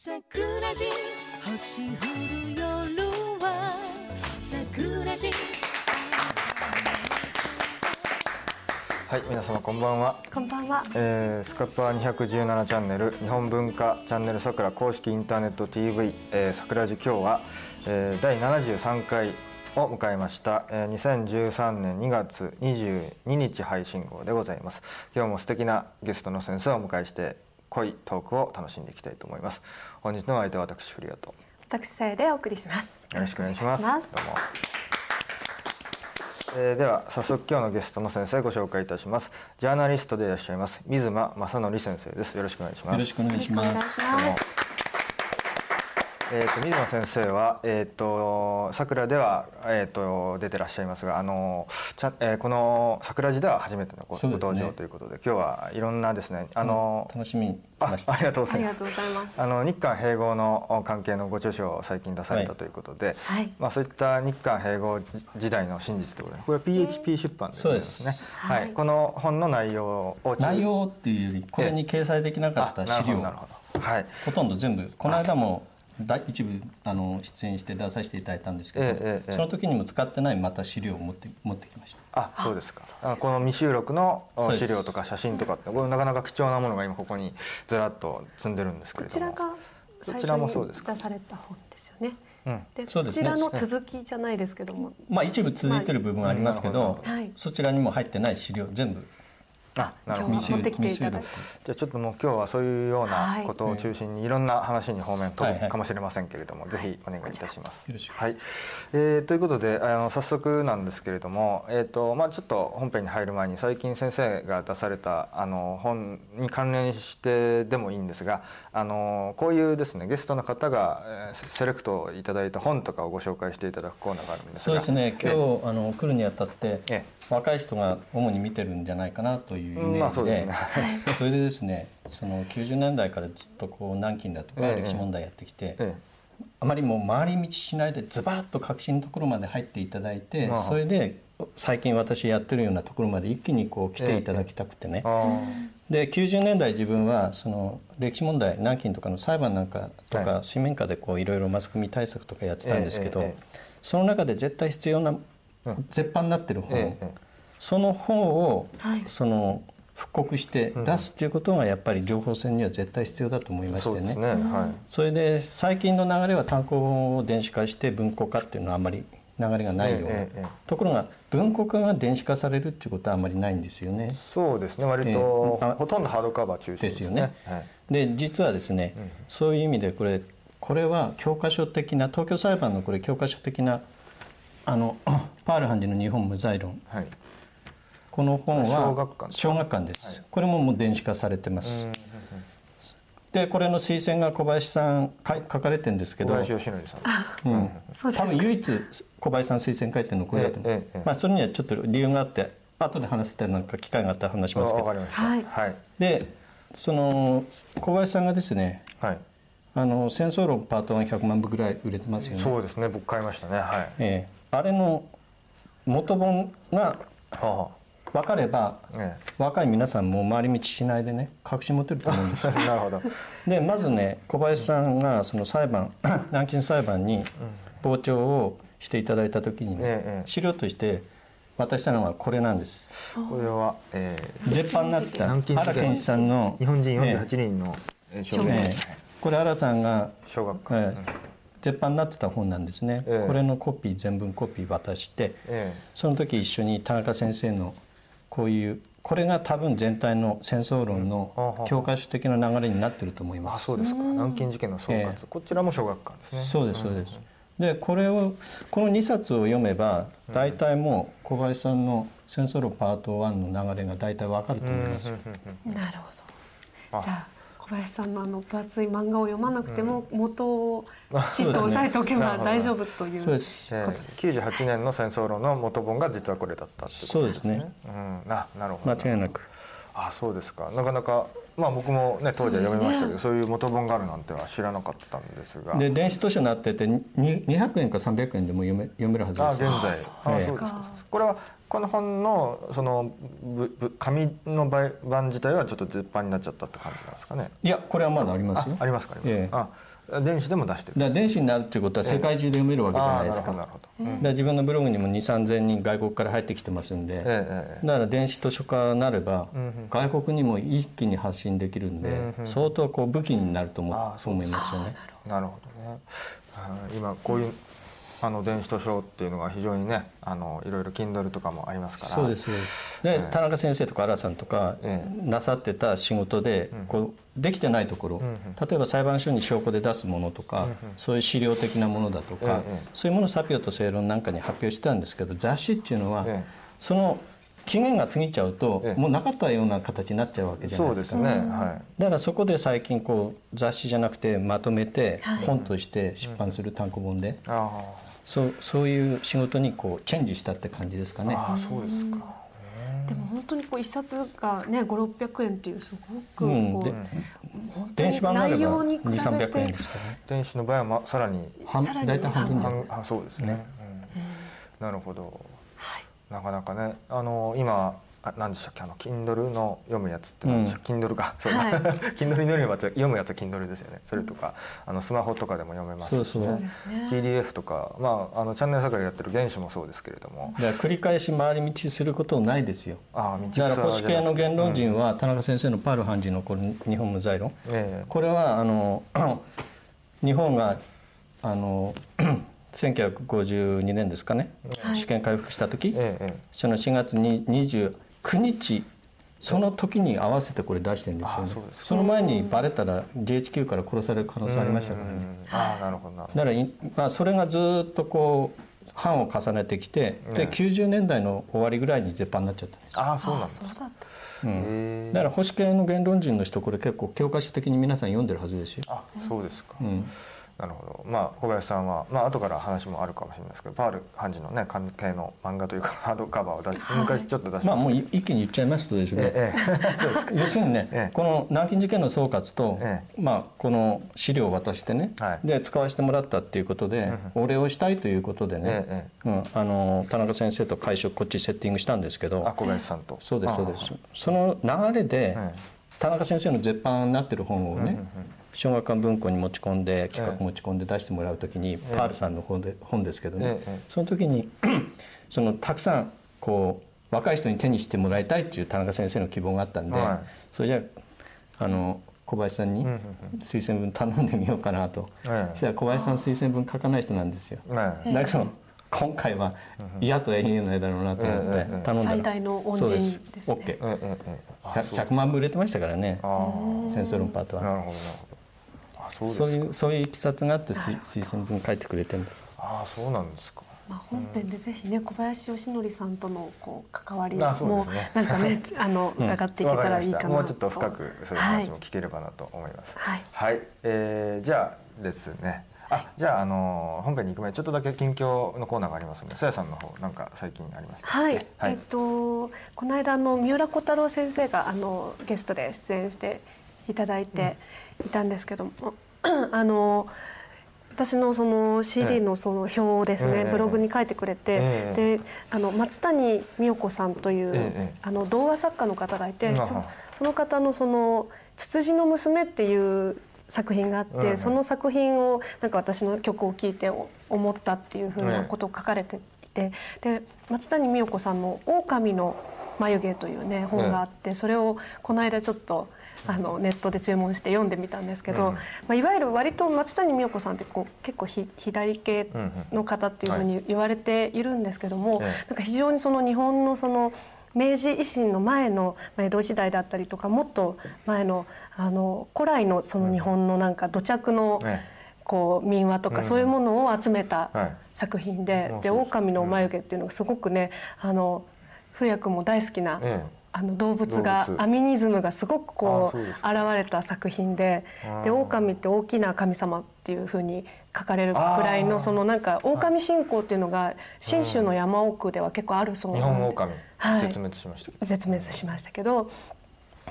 桜地星降る夜は桜地はい、皆様こんばんは。こんばんは。えー、スカパー217チャンネル日本文化チャンネルさくら公式インターネット TV、えー、桜地今日は、えー、第73回を迎えました、えー、2013年2月22日配信号でございます今日も素敵なゲストの先生をお迎えして濃いトークを楽しんでいきたいと思います。本日のお相手は私フリアと。私さえでお送りします。よろしくお願いします。どうも。えーでは早速今日のゲストの先生ご紹介いたします。ジャーナリストでいらっしゃいます水間正則先生です。よろしくお願いします。よろしくお願いします。えー、と水野先生は、えー、と桜では、えー、と出てらっしゃいますがあのちゃ、えーこの桜地では初めてのご,、ね。ご登場ということで今日はいろんなですねあの、楽しみに来あました。ありがとうございます。ありがとうございます。あの日韓併合の関係のご著書を最近出されたはい。ということで、はい。まあ、そういった日韓併合時代の真実ということでこれは PHP 出版でございますねです。はい。はい。この本の内容を内容っていうよりこれに掲載できなかったあなる資料ほどなるほど。はい。ほとんど全部この間もだ一部あの出演して出させていただいたんですけど、ええええその時にも使ってないまた資料を持って持ってきました。あそうですか。あこの未収録の資料とか写真とかってこれなかなか貴重なものが今ここにずらっと積んでるんですけれども。こちらがこ最ちらも初にそうですか。出された本ですよね。うん。でこちらの続きじゃないですけども、まあ一部続いてる部分はありますけど、そちらにも入ってない資料全部あなるほど。今日は持ってきていただいて。未収録。じゃあちょっともう今日はそういうようなはい。ことを中心にい。ろんな話に方面飛はいはい。ぶかもしれませんけれども、ぜひお願いいたします。よろしくはい、えーということであの早速なんですけれども、えーとまあ、ちょっと本編に入る前に最近先生が出されたあの本に関連してでもいいんですがあのこういうですねゲストの方が、えーセレクトいただいた本とかをご紹介していただくコーナーがあるんですが。そうですね。今え日あの来るにあたってえ若い人が主に見てるんじゃないかなというイうんまあメージで。そうですね。それでですねその90年代からずっとこう南京だとかええ。歴史問題やってきて、えあまりもう回り道しないでズバッと核心のところまで入っていただいてそれで最近私やってるようなところまで一気にこう来ていただきたくてね。で90年代自分はその歴史問題南京とかの裁判なんかとはか水面下でこういろいろマスコミ対策とかやってたんですけど、その中で絶対必要なうん絶版になってる本、えええその本をはい。その復刻して出すっていうことがやっぱり情報戦には絶対必要だと思いましてね。そうですね、はい。それで最近の流れは単行本を電子化して文庫化っていうのはあんまり流れがないような、ええええところが文庫化が電子化されるっていうことはあんまりないんですよね。そうですね。割えと、ほとんどハードカバー中心ですね。ですよね。はい。で実はですね、そういう意味でこれこれは教科書的な東京裁判のこれ教科書的なあの パール判事の日本無罪論。はい。この本は小学館です小学館です、これももう電子化されてます、でこれの推薦が小林さんか書かれてるんですけど。小林義則さん。うん。多分唯一小林さん推薦書いてるのこれだと思う、ええええまあそれにはちょっと理由があって後で話せたらなんか機会があったら話しますけど。わかりました。はい。はい。でその小林さんがですねはい。あの戦争論パート1 100万部ぐらい売れてますよね。そうですね。僕買いましたね。はい。ええあれの元本がは分かれば若い皆さんも回り道しないでね確信持てると思うんですよ。え なるほど。でまずね小林さんがその裁判 南京裁判に傍聴をしていただいた時にね、ええ資料として渡したのがこれなんです。これは、えー絶版になってた南京事件。荒健一さんの日本人ええ。48人のえー証言、ええ。これ荒さんが小学館、ええ絶版になってた本なんですね、ええ。これのコピー全文コピー渡してえその時一緒に田中先生のこういうこれが多分全体の戦争論はあのは。あ教科書的な流れになってると思いえます。あそうですか。南京事件の総括、ええ。こちらも小学館ですね。そうですそうです。でこれをこの2冊を読めば大体もう小林さん。の戦争論パート1の流れが大体わかると思います。なるほあど。じゃあ小林さんのあの分厚い漫画を読まなくても元をきちっと押さえておけば 大丈夫という。そうです。えー、98年の戦争論の元本が実はこれだったってことですね。そうですねうん、ななるほど。間違いなく。あそうですか。なかなかまあ僕もね当時は読みましたけどそう,、いう元本があるなんては知らなかったんですが。で電子図書になっててに200円か300円でも読め読めるはずです。あ現在。あええそうですかこれはこの本のそのぶぶ紙の版版自体はちょっと絶版になっちゃったって感じなんですかね。いやこれはまだありますよ。あありますかありますええ電子でも出してる。だ電子になるっていうことは世界中で読めるわけじゃないですか、あーなるほど。自分のブログにも2 3 0 0人外国から入ってきてますんで、えええだから電子図書化になれば、外国にも一気に発信できるんで、相当こう武器になると思う思いますよね。えなるほどね。今こういうあの電子図書っていうのが非常にねあのいろいろ Kindle とかもありますから。そうですそうです。で、田中先生とか荒さんとかえなさってた仕事で、こうできてないところ、んうん。例えば裁判所に証拠で出すものとか、そういう資料的なものだとか、ええそういうものをサピオと正論なんかに発表してたんですけど雑誌っていうのは、ええ。その期限が過ぎちゃうと、ええ。もうなかったような形になっちゃうわけじゃないでか。そうですすね、はい。だからそこで最近こう雑誌じゃなくてまとめて本として出版する単行本で、あそうそういう仕事にこうチェンジしたって感じですかね。あそうですか。でも本当にこう一冊がね5600円っていうすごくこう、うん電子版があれば内容に比べて。2300円ですからね。電子の場合はまさらに。半さらに。大体半分で。半あそうですね、うん。なるほど、なかなかねあの今あ何でしたっけ？あの Kindle の読むやつって何でしたっけ、Kindle かそう。だ、はい。Kindle に読むやつ読むやつは Kindle ですよね。それとかあのスマホとかでも読めますし。そうそうそうですね。PDF とかまああのチャンネル桜やってる原子もそうですけれども。だから繰り返し回り道することないですよ。ああ道だから保守系の言論人は、は田中先生のパール判事のこれ日本無罪論。ええ。これはあの 日本があの 1952年ですかね、主権回復した時、ええええ。その4月に29日その時に合わせてこれ出してるんですよね。あその前にバレたら GHQ から殺される可能性ありましたからね。うん。ああなるほどな。るほどだからい、まあ、それがずっとこう版を重ねてきて、でね90年代の終わりぐらいに絶版になっちゃったんです、ああそうなんあですか。そうん。だから保守系の言論人の人これ結構教科書的に皆さん読んでるはずですよ、あそうですか、うん、なるほど。まあ小林さんはまあ後から話もあるかもしれないですけどパール判事のね関係の漫画というか ハードカバーを出し、昔ちょっと出しました。まあもうい一気に言っちゃいますとですね、ええええ。そうですか。要するにね、ええ。この南京事件の総括と、えまあ、この資料を渡してね、はい。で使わせてもらったっていうことで、お礼をしたいということでね、えうん、あの田中先生と会食こっちセッティングしたんですけどあ小林さんと。そうですあそうです。その流れで、ええ。田中先生の絶版になってる本をね、小学館文庫に持ち込んで企画持ち込んで出してもらうときに、パールさんの本で本ですけどね、ええ。その時に そのたくさんこう若い人に手にしてもらいたいっていう田中先生の希望があったんで、はい。それじゃああの小林さんに推薦文頼んでみようかなと、ええ。そしたら小林さん推薦文書かない人なんですよ。ねだけど今回は嫌とは言えないだろうなと思ってええええ頼んだら最大の恩人そうです。ね OK えええええあ 100, 100万部売れてましたからね。あ戦争論パートはあなるほどそういうそういういきさつがあって推推薦文書いてくれてるんです。ああそうなんですか。まあ、本編でぜひね小林義則さんとのこう関わりもなんかね あの伺っていけたらいいかなと。わかりました。もうちょっと深くそういう話も聞ければなと思います。はい。えーじゃあですね。あじゃあ、あの本編に行く前にちょっとだけ近況のコーナーがありますのでさやさんの方なんか最近ありましたっはい、けはい。えっとこの間あの三浦小太郎先生があのゲストで出演していただいていたんですけども、あの私のその CD のその表をですね、ええ。ブログに書いてくれて、ええ。であの松谷美代子さんという、ええ。あの童話作家の方がいて、うんそその方のその「ツツジの娘」っていう作品があって、その作品をなんか私の曲を聴いてお思ったっていうふうなことを書かれていて、で松谷美代子さんの「狼の眉毛」というね本があって、それをこの間ちょっとあのネットで注文して読んでみたんですけど、うんまあ、いわゆる割と松谷美代子さんってこう結構ひ左系の方っていうふうに言われているんですけども、ええ。なんか非常にその日本のその明治維新の前のまあ江戸時代だったりとかもっと前のあの古来のその日本のなんか土着のえこう民話とうんかそういうものを集めたはい。作品で「で狼の眉毛」っていうのがすごくねあの古谷君も大好きなえあの動物がアミニズムがすごくこう現れた作品でで狼って大きな神様っていうふうに書かれるくらいのそのなんか狼信仰っていうのが信州の山奥では結構あるそう日なんで本狼はい。絶滅しましたけど。絶滅しましたけど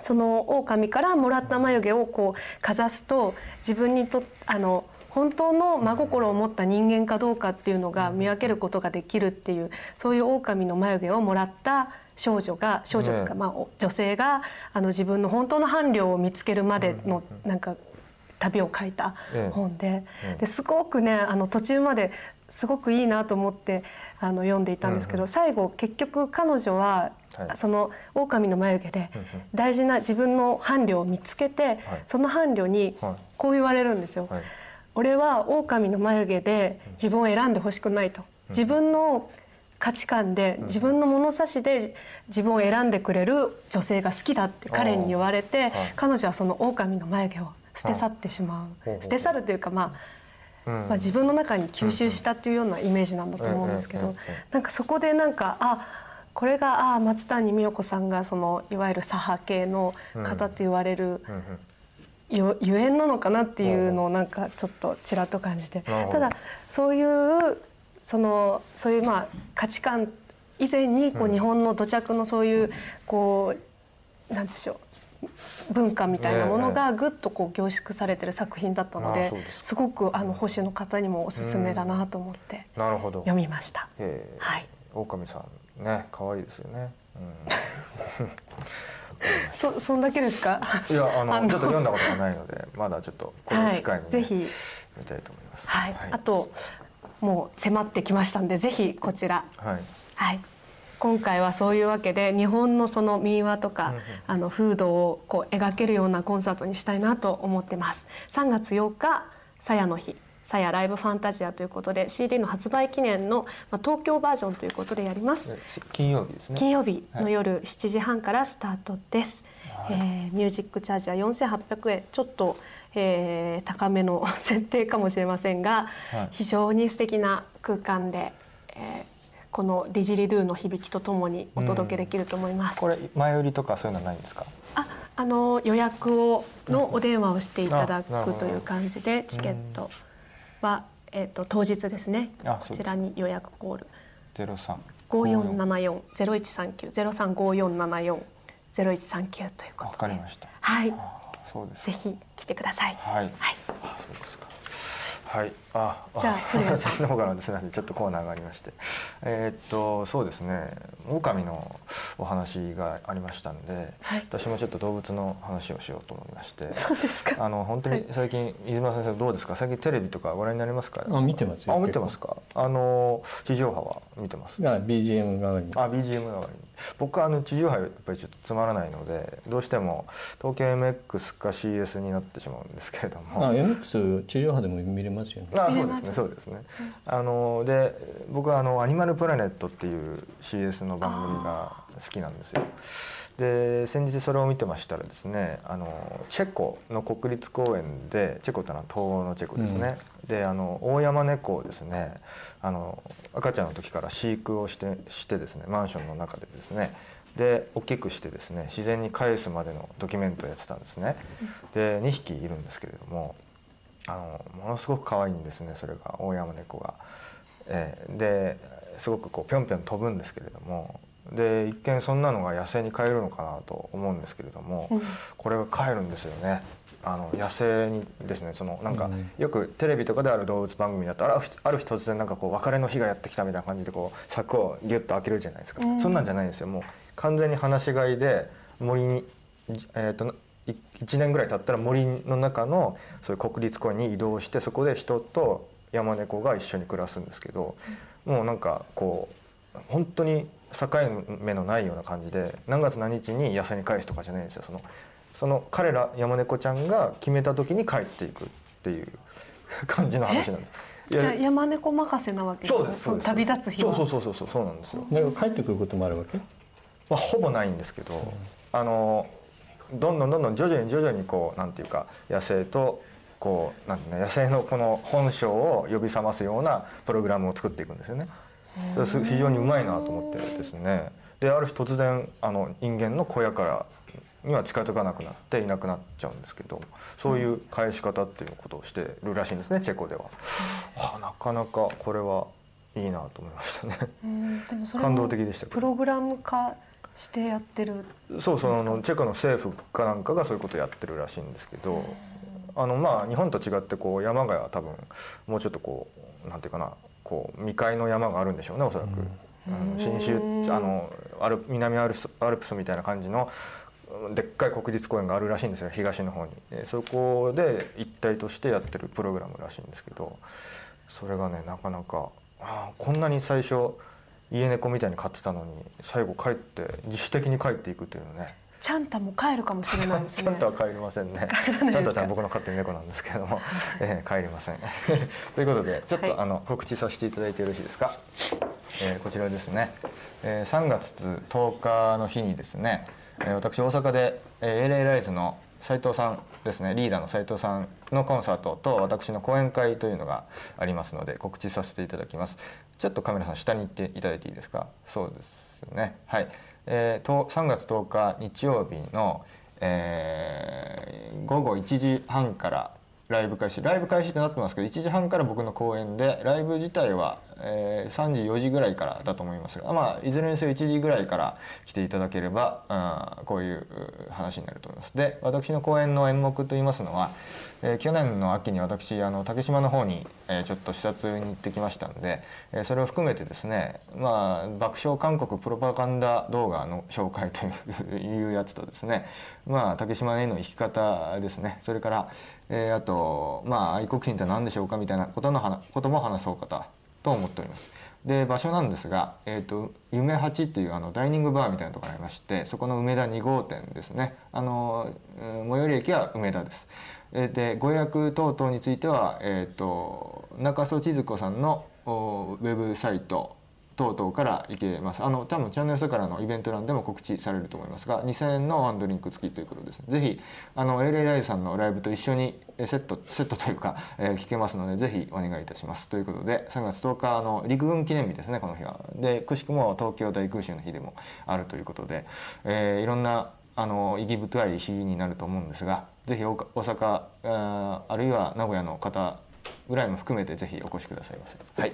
その狼からもらった眉毛をこうかざすと自分にとあの本当の真心を持った人間かどうかっていうのが見分けることができるっていうそういう狼の眉毛をもらった少女が少女とか、ねまあ、お女性があの自分の本当の伴侶を見つけるまでのなんか旅を書いたええ。本で。ええ。ですごくねあの途中まですごくいいなと思ってあの読んでいたんですけど、最後結局彼女は、はい。その狼の眉毛で大事な自分の伴侶を見つけて、その伴侶にはい。こう言われるんですよ。はい。俺は狼の眉毛で自分を選んでほしくないと。自分の価値観で自分の物差しで自分を選んでくれる女性が好きだって彼に言われてはい。彼女はその狼の眉毛を捨て去ってしまほう捨て去るというかまあうん。まあ、自分の中に吸収したっていうようなイメージなんだと思うんですけどなんかそこでなんかあこれがあ松谷美代子さんがそのいわゆる左派系の方と言われるゆゆえんなのかなっていうのをなんかちょっとちらっと感じて。ただそういうそのそういうまあ価値観以前にこううん。日本の土着のそういうこうなんでしょう文化みたいなものがぐっとこう凝縮されてる作品だったのあですごくあの保守の方にもおすすめだなと思ってなるほど。読みました。え。ーはい。狼さんね可愛いですよね、そそんだけですか？うん、いやあのちょっと読んだことがないのでまだちょっとこれを機会に、ねぜひ。見たいと思います。はい、あともう迫ってきましたんでぜひこちら。はい。はい、今回はそういうわけで日本のその民話とか、うんうん。あの風土をこう描けるようなコンサートにしたいなと思ってます。3月8日さやの日。さやライブファンタジアということで CD の発売記念の、まあ、東京バージョンということでやります、で金曜日ですね。金曜日の夜7時半からスタートです、はい。えーミュージックチャージは4800円。ちょっと、えー高めの 設定かもしれませんが、はい。非常に素敵な空間で、えーこのディジリドゥの響きとともにお届けできると思います、これ前売りとかそういうのはないんですか？ああの予約をのお電話をしていただくという感じでチケットは、えー、と当日ですね。こちらに予約コール。ゼロ三。五四七四。ゼロ一三九。ゼロ三五四七四。ゼロ一三九ということで。わかりました。はい、ぜひ来てください。はい。はい、あそうですか。はいあじゃあ古谷さん。私の方からですみませんちょっとコーナーがありまして。えーっとそうですね。狼のお話がありましたんで、はい。私もちょっと動物の話をしようと思いまして。そうですか。あの本当に最近、飯島先生どうですか？最近テレビとかご覧になりますか？あ見てますよ。あ見てますか？あの地上波は見てます？が BGM 側に。あ BGM 代わりに。僕はあの地上波やっぱりちょっとつまらないのでどうしても東京 MX か CS になってしまうんですけれども。あ MX 地上波でも見れますよね。あそうですす。ねそうですね、あので僕はあの「アニマルプラネット」っていう CS の番組が好きなんですよ。で先日それを見てましたらですねあのチェコの国立公園でチェコってのは東欧のチェコですね、であの大山猫をですねあの赤ちゃんの時から飼育をしてしてですねマンションの中でですねで大きくしてですね自然に返すまでのドキュメントをやってたんですね。で2匹いるんですけれどもあのものすごく可愛いんですねそれが大山猫が。えーですごくこうぴょんぴょん飛ぶんですけれども。で一見そんなのが野生に帰るのかなと思うんですけれども、うん。これが帰るんですよね。あの野生にですねそのなんかうん。よくテレビとかである動物番組だとある日ある日突然なんかこう別れの日がやってきたみたいな感じでこう柵をギュッと開けるじゃないですか、うん。そんなんじゃないんですよ。もう完全に放し飼いで森に、えー、とい1年ぐらい経ったら森の中のそういう国立公園に移動してそこで人と山猫が一緒に暮らすんですけど、もうなんかこう本当に境目のないような感じで何月何日に野生に返すとかじゃないんですよそのその彼ら山猫ちゃんが決めた時に帰っていくっていう感じの話なんです。じゃあ山猫任せなわけそうですそうです旅立つ日は？そうそうそうそうそうなんですよ。だから帰ってくることもあるわけ？まあ、ほぼないんですけど、あのどんどんどんどん徐々に徐々にこうなんていうか野生とこうなんていうの野生のこの本性を呼び覚ますようなプログラムを作っていくんですよね。非常にうまいなと思ってですねである日突然あの人間の小屋からには近づかなくなっていなくなっちゃうんですけどそういう返し方っていうことをしてるらしいんですねチェコでは。はあ、なかなかこれはいいなと思いましたね。うんでもそれも感動的でしたプログラム化してやってるそうそのチェコの政府かなんかがそういうことをやってるらしいんですけどあのまあ日本と違ってこう山が多分もうちょっとこうなんていうかなこう未開の山があるんでしょうねおそらく。新州あのアル南アルスアルプスみたいな感じのでっかい国立公園があるらしいんですよ東の方に。でそこで一体としてやってるプログラムらしいんですけどそれがねなかなかああこんなに最初家猫みたいに飼ってたのに最後帰って自主的に帰っていくというのねチャンタも帰るかもしれないですねちゃんとは帰りませんね。ちゃんとは僕の飼ってる猫なんですけども、えー、帰りません。ということでちょっと、はいあの告知させていただいてよろしいですか？えー、こちらですね。えー、3月10日の日にですね、えー、私大阪で、えー、LA ライズの斉藤さんですねリーダーの斉藤さんのコンサートと私の講演会というのがありますので告知させていただきますちょっとカメラさん下に行っていただいていいですか？そうですね。はい、えー、と3月10日日曜日の、えー午後1時半からライブ開始。ライブ開始となってますけど1時半から僕の公演でライブ自体は、えー3時4時ぐらいからだと思いますが、まあ、いずれにせよ1時ぐらいから来ていただければあーこういう話になると思います。で私の公演の演目といいますのは、えー去年の秋に私あの竹島の方に、えーちょっと視察に行ってきましたんで、えーそれを含めてですね、まあ、爆笑韓国プロパガンダ動画の紹介というやつとですね、まあ、竹島への生き方ですねそれから、えーあと、まあ、愛国心って何でしょうかみたいなことのことも話そうかと思っております。で場所なんですが、えー、と夢八っていうあのダイニングバーみたいなところがありましてそこの梅田2号店ですねあの、最寄り駅は梅田です。でご予約等々については、えー、と中曽千鶴子さんのウェブサイト等々から行けます。あの多分チャンネルさからのイベント欄でも告知されると思いますが2000円のワンドリンク付きということですぜひあの LA ライズさんのライブと一緒にセットセットというか、えー聞けますのでぜひお願いいたします。ということで3月10日の陸軍記念日ですねこの日は。でくしくも東京大空襲の日でもあるということで、えーいろんなあの意義深い日になると思うんですがぜひ大大阪あーあるいは名古屋の方ぐらいも含めてぜひお越しくださいませ。はい。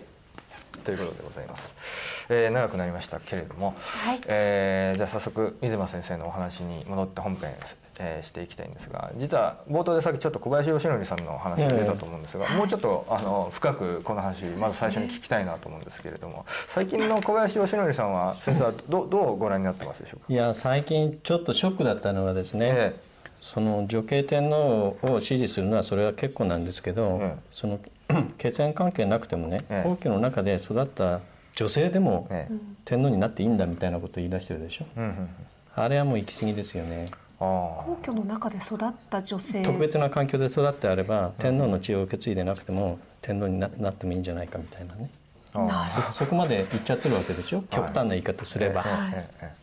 ということでございます。えー長くなりましたけれども、はい。えーじゃあ早速水間先生のお話に戻って本編、えーしていきたいんですが実は冒頭でさっきちょっと小林義則さんのお話が出たと思うんですが、もうちょっとあの深くこの話まず最初に聞きたいなと思うんですけれども最近の小林義則さんは先生はどどうご覧になってますでしょうか、いや最近ちょっとショックだったのはですね、えその女系天皇を支持するのはそれは結構なんですけど、ええ。その 血縁関係なくてもね、ええ。皇居の中で育った女性でもええ。天皇になっていいんだみたいなことを言い出してるでしょ、うんうんうん。あれはもう行き過ぎですよね。あ皇居の中で育った女性。特別な環境で育ってあれば天皇の血を受け継いでなくても天皇にななってもいいんじゃないかみたいなね。ああ。なるほそこまで言っちゃってるわけでしょ？極端な言い方すれば、ええええ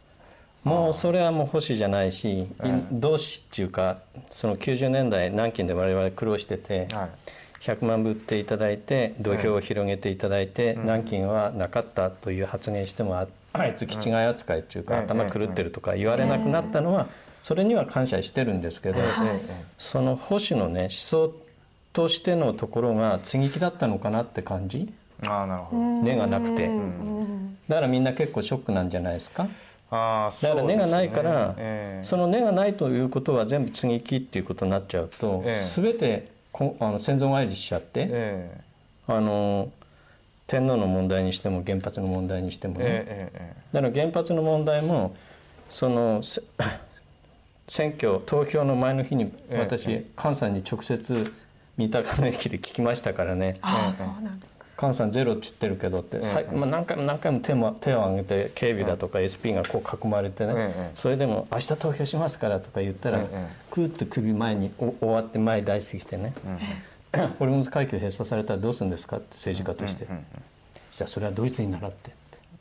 もうそれはもう保守じゃないし、同志っていうかその90年代南京で我々苦労してて、はい。100万部売っていただいて土俵を広げていただいて、南京はなかったという発言してもああい。つ気違い扱いっていうか、うん。頭狂ってるとか言われなくなったのは、それには感謝してるんですけど、ええその保守のね思想としてのところが接ぎ木だったのかなって感じ？ああなるほど、根がなくて、うん。だからみんな結構ショックなんじゃないですか？ああだから根がないから、ええ。その根がないということは全部接ぎ木っていうことになっちゃうと、ええ。全てこあの先祖返りしちゃって、ええ。あの天皇の問題にしても原発の問題にしてもね、ええええだから原発の問題もそのせ 選挙投票の前の日にええ私、え菅さんに直接三鷹の駅で聞きましたからね。あそうなんです。か菅さんゼロって言ってるけどって、さいええまあ、何回も何回も手も手を挙げて警備だとか SP がこう囲まれてね、ええそれでも「明日投票しますから」とか言ったら、ええクーッと首前にお終わって前に出してきてね「ホルムズ海峡閉鎖されたらどうするんですか?」って政治家として、うんうんうん。じゃあそれはドイツに習って。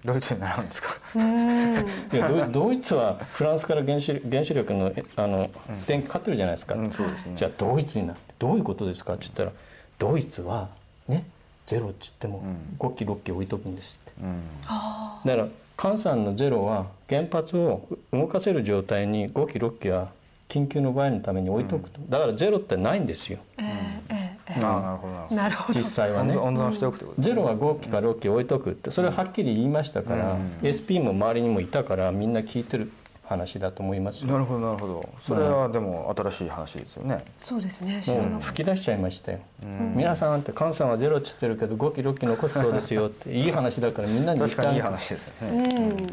ドイツに習うんですか？うん。いやドイツはフランスから原子原子力のえあの電気買ってるじゃないですか、うんそうですね。じゃあドイツになってどういうことですかって言ったらドイツはねゼロって言ってもん。5機6機置いとくんですって。うん。あだから菅さんのゼロは原発を動かせる状態に5機6機は緊急の場合のために置いとくと、だからゼロってないんですよ。ーえええええああなるほどなるほど。実際はね。温存しておくってことですゼロは5期か6期置いとくって。それははっきり言いましたから、SP も周りにもいたからみんな聞いてる話だと思いますよ。なるほどなるほど。それはでも新しい話ですよね。そうですね。知らなもう吹き出しちゃいましたよ、皆さんって菅さんはゼロって言ってるけど5期6期残すそうですよっていい話だからみんなに言っ確かにいい話ですよね。うん、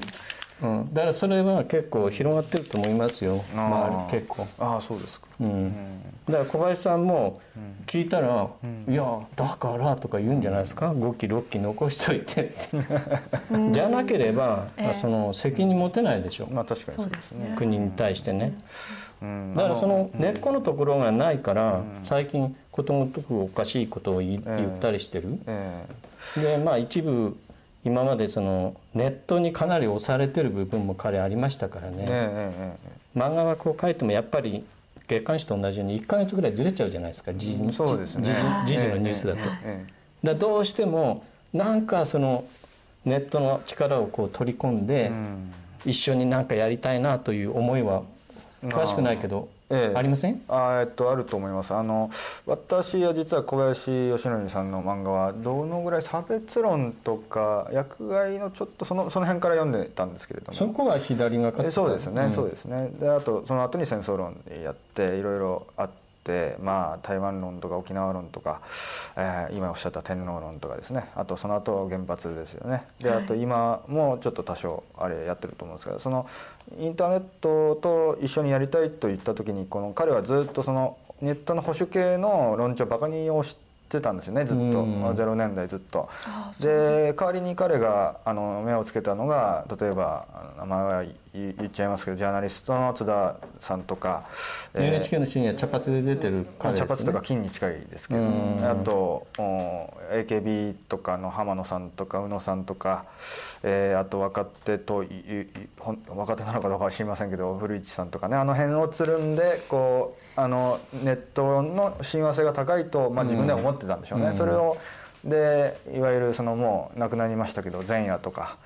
だからそれは結構広がってると思いますよ。あー。周り結構、ああそうですか。うん、だから小林さんも聞いたら「いやだから」とか言うんじゃないですか？5期6期残しといてって。じゃなければ、ええ。その責任持てないでしょ、まあ確かにそうですね。国に対してね。うん。だからその根っこのところがないから最近ことごとくおかしいことを言ったりしてる。え。でまあ一部今までそのネットにかなり押されてる部分も彼ありましたからええねえええ。漫画はこう書いてもやっぱり月刊誌と同じように1か月ぐらいずれちゃうじゃないですか。時事ね。のニュースだと。ええだどうしてもなんかそのネットの力をこう取り込んでうん。一緒になんかやりたいなという思いは詳しくないけどええ。ありません？あえっとあると思います。あの私は実は小林義則さんの漫画はどのぐらい差別論とか薬害のちょっとそのその辺から読んでたんですけれども。そこは左が勝ってた。えそうですね、ん。そうですね。であとその後に戦争論やっていろいろあってまあ台湾論とか沖縄論とか、えー今おっしゃった天皇論とかですね。あとその後原発ですよね。であと今もちょっと多少あれやってると思うんですけどそのインターネットと一緒にやりたいと言った時にこの彼はずっとそのネットの保守系の論調バカにをしてたんですよねずっと。うん0年代ずっと。で代わりに彼があの目をつけたのが例えば名前は言言っちゃいますけどジャーナリストの津田さんとか、えー NHK の深夜茶髪で出てる彼です茶ね髪とか金に近いですけど、うん。あとお AKB とかの浜野さんとか宇野さんとか、えーあと若手と若手なのかどうかは知りませんけど古市さんとかねあの辺をつるんでこうあのネットの親和性が高いと、まあ、自分では思ってたんでしょうね。うん。それをでいわゆるそのもう亡くなりましたけど前夜とか、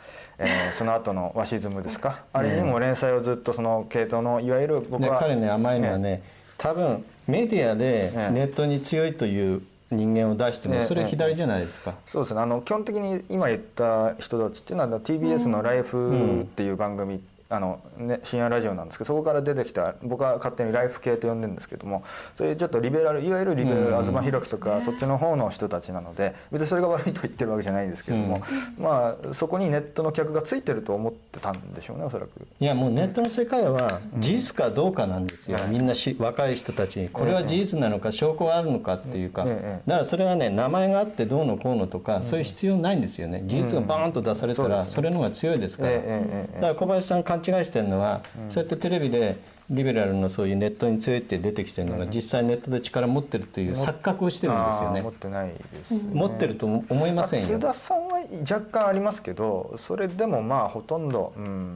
えーその後のワシズムですか？あれにも連載をずっとその系統のいわゆる僕はで彼ね甘いのはね多分メディアでええ。ネットに強いという人間を出してええ。もそれ左じゃないですか？そうですね。あの基本的に今言った人たちっていうのは TBS の「ライフっていう番組、あのね、深夜ラジオなんですけどそこから出てきた僕は勝手にライフ系と呼んでるんですけどもそういうちょっとリベラルいわゆるリベラル、うん東博樹とか、そっちの方の人たちなので別にそれが悪いと言ってるわけじゃないんですけども、まあそこにネットの客がついてると思ってたんでしょうねおそらく。いやもうネットの世界は事実かどうかなんですよ、みんなし若い人たちにこれは事実なのか証拠はあるのかっていうか、ええ。だからそれはね名前があってどうのこうのとか、そういう必要ないんですよね。事実がバーンと出されたら、それの方が強いですから、だから小林さん勘違いしてるのは、そうやってテレビでリベラルのそういうネットに強いって出てきてるのが、実際ネットで力持ってるという錯覚をしてるんですよね。持ってないです、ね。持ってると思いませんよ。津田さんは若干ありますけどそれでもまあほとんどうん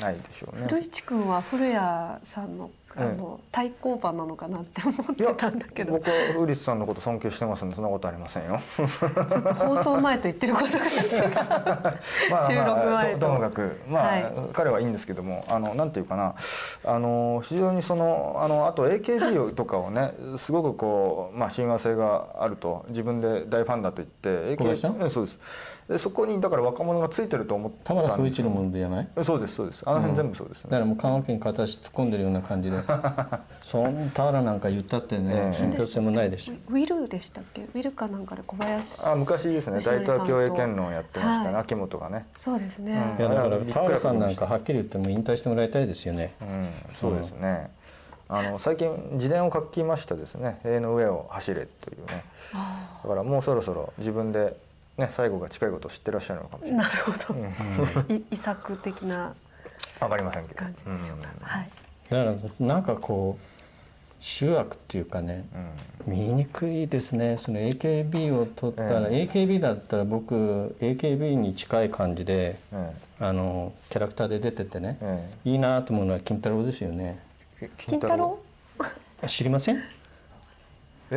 ないでしょうね。古市君は古谷さんのあの対抗馬なのかなって思ってたんだけど。僕は古市さんのこと尊敬してますんでそんなことありませんよ。ちょっと放送前と言ってることが違う。まあ収録まあ前と。とともかく。まあ、はい。彼はいいんですけどもあのなんていうかな。あの非常にそのあのあと AKB とかをねすごくこうまあ親和性があると自分で大ファンだと言って AKB うんそうですでそこにだから若者がついてると思った田んです原総一のものじゃない？そうですそうです。あの辺全部そうですね。だからもう棺桶に片足突っ込んでるような感じで。そん田原なんか言ったってえねえ信憑性もないでしょ。ウィルでしたっけ？ウィルかなんかで小林あ昔ですね。大東共栄圏論やってましたね、はい。秋元がね。そうですね、うん。いやだから田原さんなんかはっきり言っても引退してもらいたいですよね。うん、そうですね。あの最近自伝を書きましたですね「塀の上を走れ」というね。あだからもうそろそろ自分で、ね、最後が近いことを知ってらっしゃるのかもしれない。ーなるほど、い遺作的なわかりませんけど。感じでしょうか、はい。だからなんかこう集悪っていうかねうん。見にくいですね。その AKB を取ったら、え AKB だったら僕 AKB に近い感じでえあのキャラクターで出ててね、えいいなと思うのは金太郎ですよね。え金太郎？知りません？え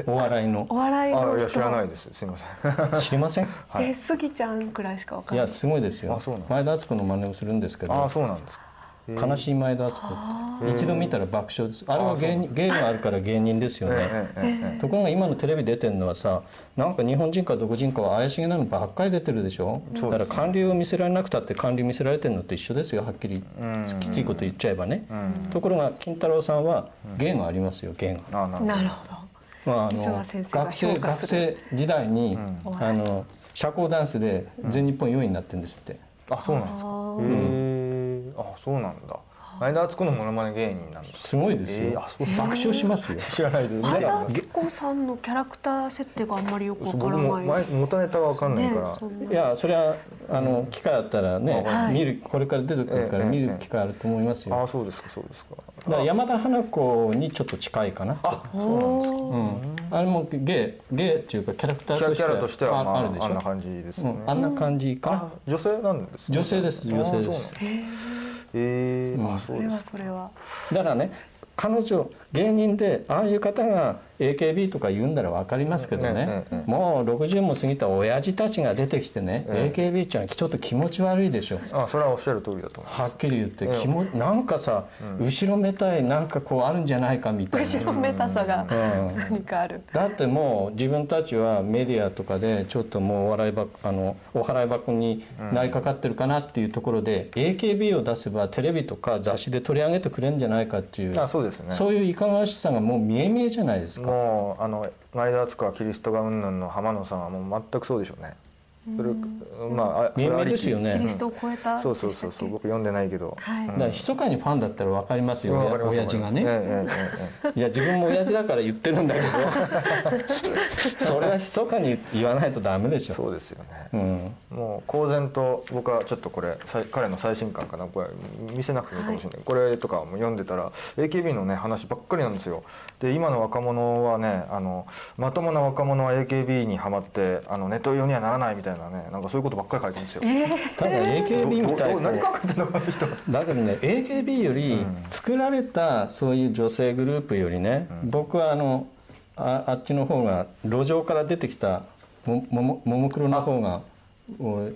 お笑いの。お笑いのいや知らないです。すいません。知りません？はい。えスギちゃんくらいしかわかんない。いやすごいですよ。すか。前田敦子の真似をするんですけど。ああそうなんですか、え。ー悲しい前田敦子って。あ一度見たら爆笑です。あれは芸人芸があるか。ら芸人ですよね、ところが今のテレビ出てるのはさなんか日本人かどこ人かは怪しげなのばっかり出てるでしょ？だから韓流を見せられなくたって韓流見せられてるのと一緒ですよはっきり。きついこと言っちゃえばね。ところが金太郎さんは芸がありますよ芸が。なるほどまあ、あ水の間先生が学生学生時代に、あの社交ダンスで全日本4位になってるんですって、あそうなんですか。へえあそうなんだ。前田敦子のモノマネ芸人なんですすごいですよ、えーあそうです爆笑しますよ。知らないです。前田ね敦子さんのキャラクター設定があんまりよくわから僕もない前元ネタが分かんないから、ねいやそれはあの機会あったらね、はい。見るこれから出てくるからええ見る機会あると思いますよ、あだあそうですかそうですかから山田花子にちょっと近いかな。あそうなんですか。うん、あれも芸芸っていうかキャラクターキャとしてはキャラとしては、まあ、ああるでしょ。あんな感じですね、うん、あんな感じか女性なんですね。女性です女性です。あそうなんだえー、あそれそうですはそれは。だからね彼女芸人でああいう方が AKB とか言うんなら分かりますけどね、もう60も過ぎた親父たちが出てきてね、え AKB っていうのはちょっと気持ち悪いでしょ。あそれはおっしゃる通りだと思います。はっきり言ってええ気もなんかさ、後ろめたいなんかこうあるんじゃないかみたいな。後ろめたさがうん。何かある。だってもう自分たちはメディアとかでちょっともうお笑い箱あのお払い箱になりかかってるかなっていうところで、AKB を出せばテレビとか雑誌で取り上げてくれるんじゃないかっていうあそうですね。そういういかがわしさがもう見え見えじゃないですか。もうあの前田敦子はキリストがうんぬんの浜野さんはもう全くそうでしょうね。それまああそれありき。ですよね。キリストを超えたそうそうそうそう。僕読んでないけど、はい。だから密かにファンだったら分かりますよ、わかります親父がね、えええいや自分も親父だから言ってるんだけど。それは密かに言わないとダメでしょ。そうですよね、うん、もう公然と僕はちょっとこれ彼の最新刊かなこれ見せなくてもいいかもしれない、これとかも読んでたら AKB のね話ばっかりなんですよ。で今の若者はねあのまともな若者は AKB にはまってあのネトウヨにはならないみたいなねなんかそういうことばっかり書いてるんですよ、ただ AKB みたいどど何考えてんのこの人。だけどね AKB より作られたそういう女性グループよりね、僕はあのああっちの方が路上から出てきたもももももクロの方がお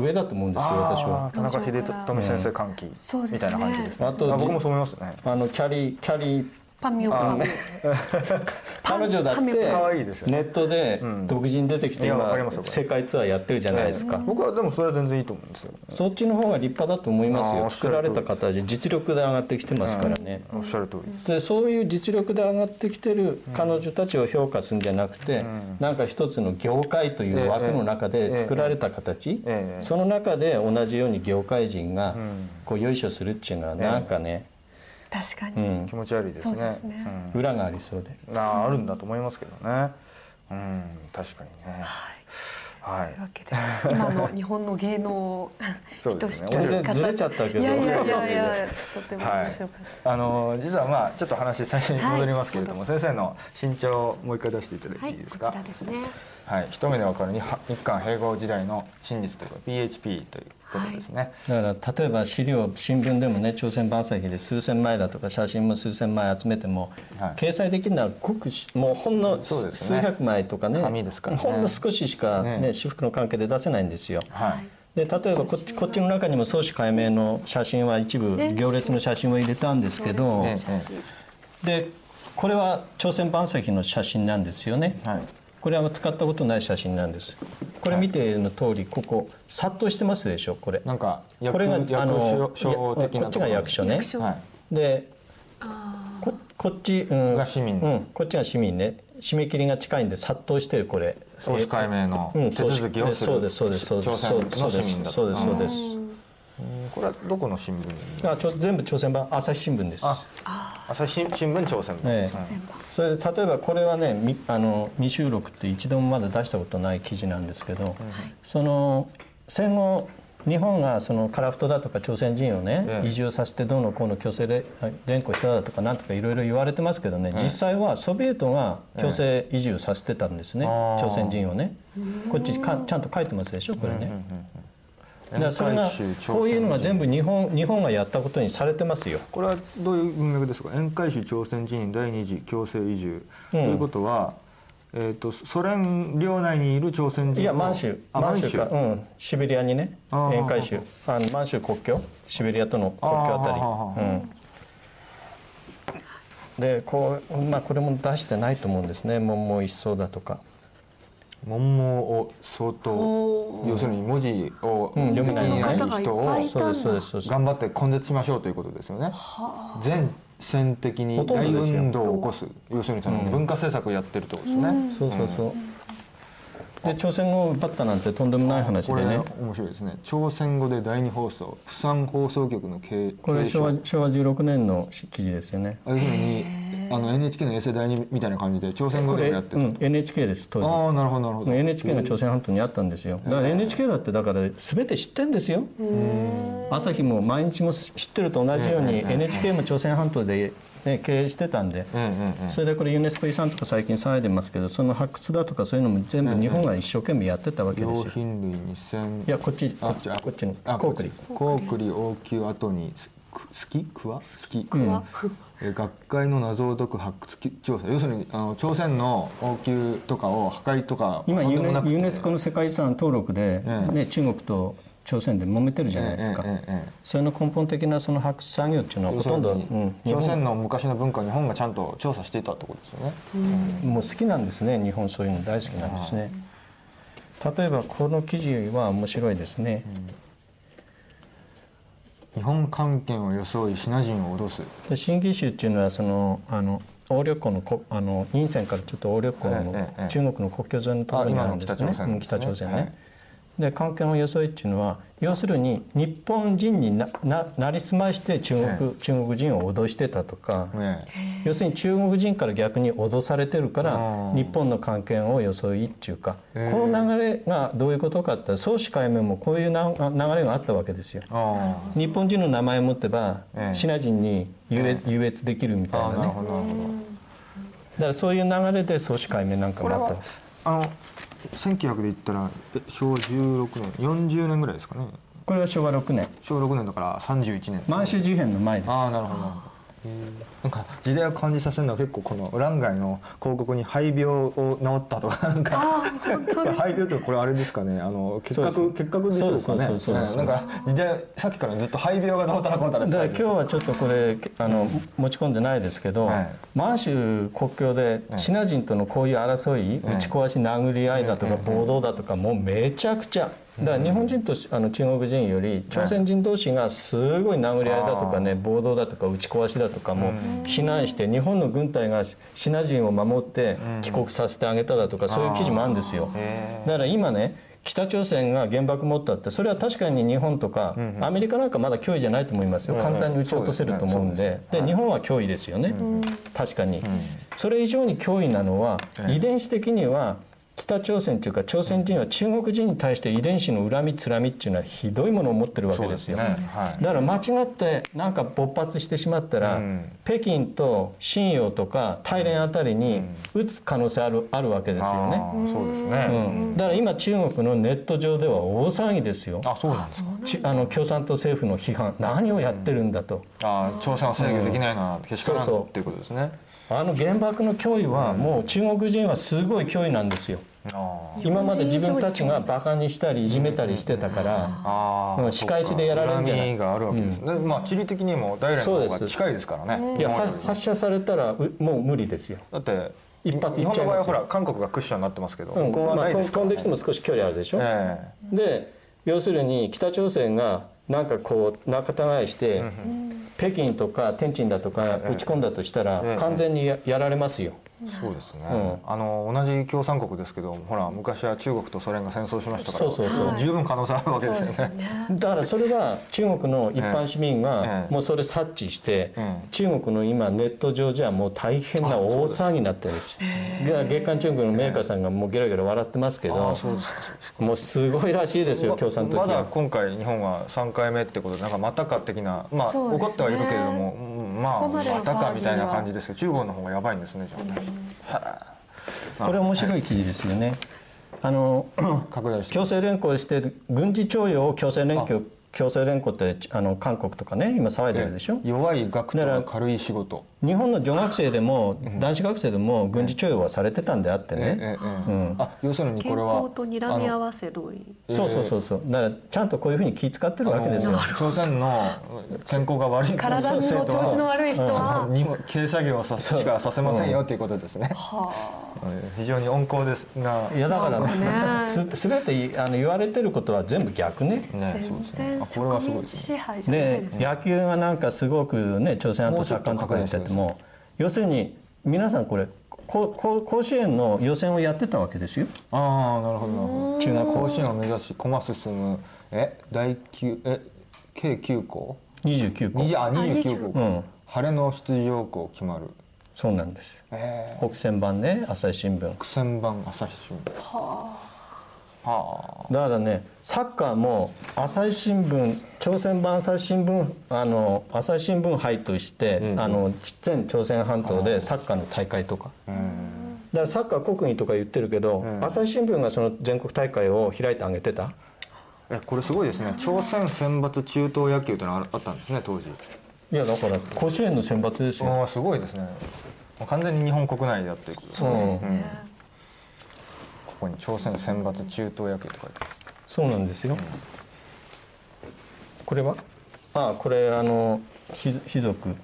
上だと思うんですよ私あはー。田中秀富先生歓喜そうですね。みたいな感じですね。あと僕もそう思いますね。あのキャリーキャリーパンミョ パン彼女だって可愛いですよね。ネットで独自に出てきて今世界ツアーやってるじゃないですか。僕はでもそれは全然いいと思うんですよ。そっちの方が立派だと思いますよ。作られた方で実力で上がってきてますからね、おっしゃる通り。ですでそういう実力で上がってきてる彼女たちを評価するんじゃなくて、なんか一つの業界という枠の中で作られた形、ええ。その中で同じように業界人がこうよいしょするっていうのはなんかね、確かに。うん。気持ち悪いですね。ですね。裏がありそうで。うん、ああるんだと思いますけどね。うん。確かにね。はい。というわけで今の日本の芸能を そうですね。ひとしきり全然ずれちゃったけどい。やいやいやいやとても面はい白かった、あの実はまあちょっと話最初に戻りますけれども、はい。先生の身長をもう一回出していただいはいいていいですか、こちらですね。はい、一目でわかる。日日韓併合時代の真実というか PHP ということですね、だから例えば資料新聞でもね朝鮮晩歳記で数千枚だとか写真も数千枚集めても、はい。掲載できるのはごくしもうほんのね。数百枚とかね紙ですからね。ほんの少ししか、ねね。私服の関係で出せないんですよ。はい。で例えばこっちこっちの中にも相思解明の写真は一部ね。行列の写真を入れたんですけど、ええでこれは朝鮮晩歳記の写真なんですよね。はいこれは使ったことない写真なんです。これ見ての通りここ殺到してますでしょ？これ。なんか役これがあの役所的なこっちが役所ね。役所。はい。でここっち、うん、が市民。うん、こっちが市民ね。締め切りが近いんで殺到してるこれ。総思解明のうん。手続きをするそうです。そうです。そうです。そうです。そうです。そうです。うん。これはどこの新聞？にあちょ全部朝鮮版朝日新聞です。あ朝日新新聞朝鮮版、ええ。それで例えばこれはねみあの未収録って一度もまだ出したことない記事なんですけど、その戦後日本がそのカラフトだとか朝鮮人をね、ええ。移住させてどうのこうの強制で連行しただとかなんとかいろいろ言われてますけどね、実際はソビエトが強制移住させてたんですね、朝鮮人をね。こっちかちゃんと書いてますでしょこれね。だからそれが沿海州こういうのが朝鮮人全部日本日本がやったことにされてますよ。これはどういう文脈ですか？沿海州朝鮮人第二次強制移住、ということは、えー、とソ連領内にいる朝鮮人をいや満州。あ満州か、うん、シベリアにね。沿海州あの満州国境。シベリアとの国境あたり。うん。でこう、まあ、これも出してないと思うんですね。文毛一層だとか。文毛を相当要するに文字をうん読めない人をはい。そうですそうですそうです頑張って根絶しましょうということですよね。全線的に大運動を起こす。要するにその文化政策をやってるってことですね。そうそうそう。で朝鮮語を奪ったなんてとんでもない話これでね。面白いですね。朝鮮語で第二放送、釜山放送局の経これ昭和昭和16年の記事ですよね。要するにあの NHK の衛星第二みたいな感じで朝鮮語でもやってる。うん、NHK です当時。ああなるほどなるほど。NHK の朝鮮半島にあったんですよ。だから NHK だってだから全て知ってんですよ。朝日も毎日も知ってると同じように NHK も朝鮮半島で、ね、経営してたんで。うんうんうん。それでこれユネスコ遺産とか最近騒いでますけどその発掘だとかそういうのも全部日本が一生懸命やってたわけです用よ品類2000いやこっちこあっちこっちのあコークリ。コークリ応急後に好き？クワ好き。うん。え学会の謎を解く発掘調査。要するにあの朝鮮の王宮とかを破壊とか今ユネスコの世界遺産登録で、ええ。ね、中国と朝鮮で揉めてるじゃないですか、それの根本的なその発掘作業っていうのはほとんど、うん、日朝鮮本の昔の文化を日本がちゃんと調査していたってことですよね。もう好きなんですね日本そういうの大好きなんですね。例えばこの記事は面白いですね、日本官権を装いシナ人を脅す。で新義州っていうのはそのあの鴨緑江のこあの陰線からちょっと鴨緑江の中国の国境沿いのところにあるんですね。北朝鮮ね。北朝鮮ね、はいで関係の装いっていうのは要するに日本人になななりすまして中国,、中国人を脅してたとか、ね要するに中国人から逆に脅されてるから日本の関係を装いっていうかこの流れがどういうことかって総司会面もこういうな流れがあったわけですよ。あ日本人の名前を持ってばええ。シナ人に優越優越できるみたいなね。だからそういう流れで総司会面なんかもあった。はあの1900で言ったらえ昭和16年40年ぐらいですかね。これは昭和6年昭和6年だから31年。満州事変の前ですああなるほどなんか時代を感じさせるのは結構この欄外の広告に肺病を治ったとかなんか肺病ってこれあれですかね。あの結そう核結核でしょうかね。そうそうそうそううんなんか時代さっきからずっと肺病がどうたらこうたら。ってだから今日はちょっとこれあの持ち込んでないですけど、はい。満州国境でシナ人とのこういう争い、打ち壊し殴り合いだとか暴動だとかもうめちゃくちゃ。だから日本人としあの中国人より朝鮮人同士がすごい殴り合いだとかね暴動だとか打ち壊しだとかも非難して日本の軍隊がシナ人を守って帰国させてあげただとかそういう記事もあるんですよ。だから今ね北朝鮮が原爆持ったってそれは確かに日本とかアメリカなんかまだ脅威じゃないと思いますよ。簡単に撃ち落とせると思うんで。で日本は脅威ですよね。確かに。それ以上に脅威なのは遺伝子的には北朝鮮というか朝鮮人は中国人に対して遺伝子の恨みつらみっていうのはひどいものを持ってるわけですよ。ね。はい。だから間違ってなんか勃発してしまったら、うん。北京と信陽とか大連あたりに撃つ可能性あるあるわけですよね。そうですうね、ん、だから今中国のネット上では大騒ぎですよ。あそうなんですか。ちあの共産党政府の批判何をやってるんだと。あー朝鮮は制御できないなけしからんそうそうっていうことですねあの原爆の脅威はもう中国人はすごい脅威なんですよ。あ今まで自分たちがバカにしたりいじめたりしてたから。あうん。仕返しでやられるんじゃない。があるわけですね、まあ地理的にも大連の方が近いですからね。いや発射されたらうもう無理ですよ。だって一発い日本のっちゃいますよ。場合はほら韓国がクッションになってますけど、うん。向こうはまあ、ないですから、ね。飛んできても少し距離あるでしょ。えで要するに北朝鮮がなんかこう仲違いして、北京とか天津だとか打ち込んだとしたら、ええ完全にややられますよ。えそうですね、うあの同じ共産国ですけどほら昔は中国とソ連が戦争しましたからそうそうそう。十分可能性あるわけですよね。だからそれは中国の一般市民ええ。がもうそれ察知して、ええ中国の今ネット上じゃもう大変な大騒ぎになってるん。です月刊中国のメーカーさんがもうゲラゲラ笑ってますけあどもうすごいらしいですよ共産党まだ。今回日本は3回目ってことでなんかまたか的なまあ、ね。怒ってはいるけれども、うんまあまたかみたいな感じですけど中国の方がやばいんですねじゃあね、これ面白い記事ですよね。あの拡大して。強制連行して軍事徴用を強制連行強制連行ってあの韓国とかね今騒いでるでしょ、弱い学とか軽い仕事。日本の女学生でも男子学生でも軍事徴用はされてたんであってええね、ええあ要するにこ健れは康と睨み合わせ同意。そうそうそうそう。だからちゃんとこういうふうに気遣ってるわけですよ。朝鮮の健康が悪い。体の調子の悪い人。はにも軽作業はさしかさせませんよっていうことですね、はえー非常に温厚ですが。いやだからね。す全てあの言われてることは全部逆ね。あねそう全ですね。然あこれはすごいですね。で野球がなんかすごくね朝鮮半島サッカーとか言ってても要するに皆さんこれここ甲子園の予選をやってたわけですよ。ああなるほどなるほど。中学甲子園を目指し駒進む。え第九え計9校？29校。20あ29 29校うん晴れの出場校決まる。そうなんですよ。え北線版ね朝日新聞。ー、苦戦版朝日新聞。ははだからねサッカーも朝日新聞朝鮮版朝日新聞あの朝日新聞杯として、うんあの全朝鮮半島でサッカーの大会とか。だからサッカー国技とか言ってるけど、ん。朝日新聞がその全国大会を開いてあげてた。えこれすごいですね。朝鮮選抜中等野球ってのがあったんですね当時。いやだから甲子園の選抜ですよ、ああすごいですね。完全に日本国内だっていうことですね、う。んうんここに朝鮮選抜中等野球って書いてます。そうなんですよ、これは？あこれあのひ貴族、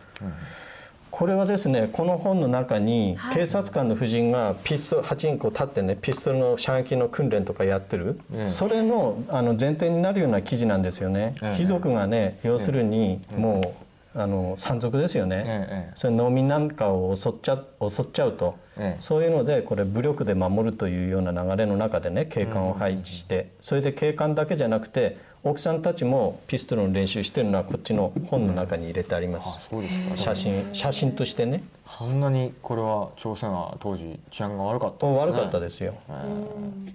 これはですねこの本の中に警察官の夫人がピストル8人こう立ってねピストルの射撃の訓練とかやってる、ええ。それのあの前提になるような記事なんですよね、ええ。貴族がね要するにもう、あの山賊ですよね、ええそれ農民なんかを襲っちゃ襲っちゃうと、ええ。そういうのでこれ武力で守るというような流れの中でね警官を配置して、それで警官だけじゃなくて奥さんたちもピストルの練習してるのはこっちの本の中に入れてありまあす、そうですか。写真写真としてね。そんなにこれは朝鮮は当時治安が悪かったんですね。悪かったですよ、うん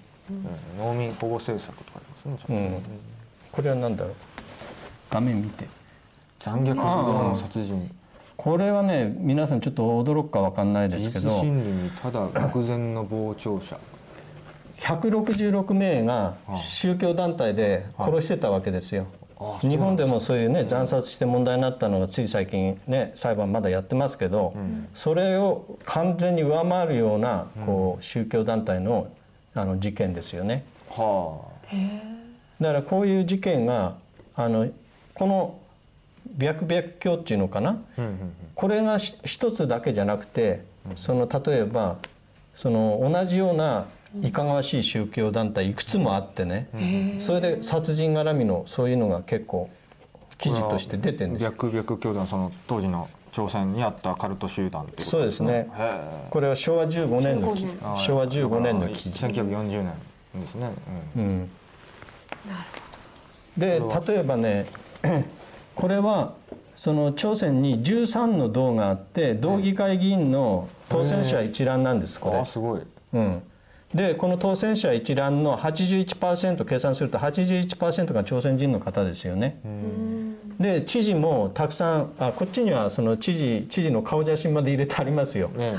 農民保護政策とかありますねうん、これは何だろう。画面見て残虐な殺人。これはね皆さんちょっと驚くか分かんないで自すけど律心理にただ愕然の傍聴者。166名が宗教団体で殺してたわけですよ。あ日本でもそういうね惨殺して問題になったのがつい最近ね裁判まだやってますけど、それを完全に上回るようなこう宗教団体のあの事件ですよね。はだからこういう事件があのこの白白教っていうのかな、あうんうん。これがし一つだけじゃなくてその例えばその同じようないかがわしい宗教団体いくつもあってね、それで殺人絡みのそういうのが結構記事として出てるんですよ。白白教団その当時の朝鮮にあったカルト集団っていうことそうですね。これは昭和15年の記15あ昭和15年の記事、1940年ですね、ううん。ん、で例えばねこれはその朝鮮に13の道があって道議会議員の当選者一覧なんですこれあ。すごいうん、でこの当選者一覧の81%計算すると81%が朝鮮人の方ですよね。で知事もたくさんあこっちにはその知事知事の顔写真まで入れてありますよ。ね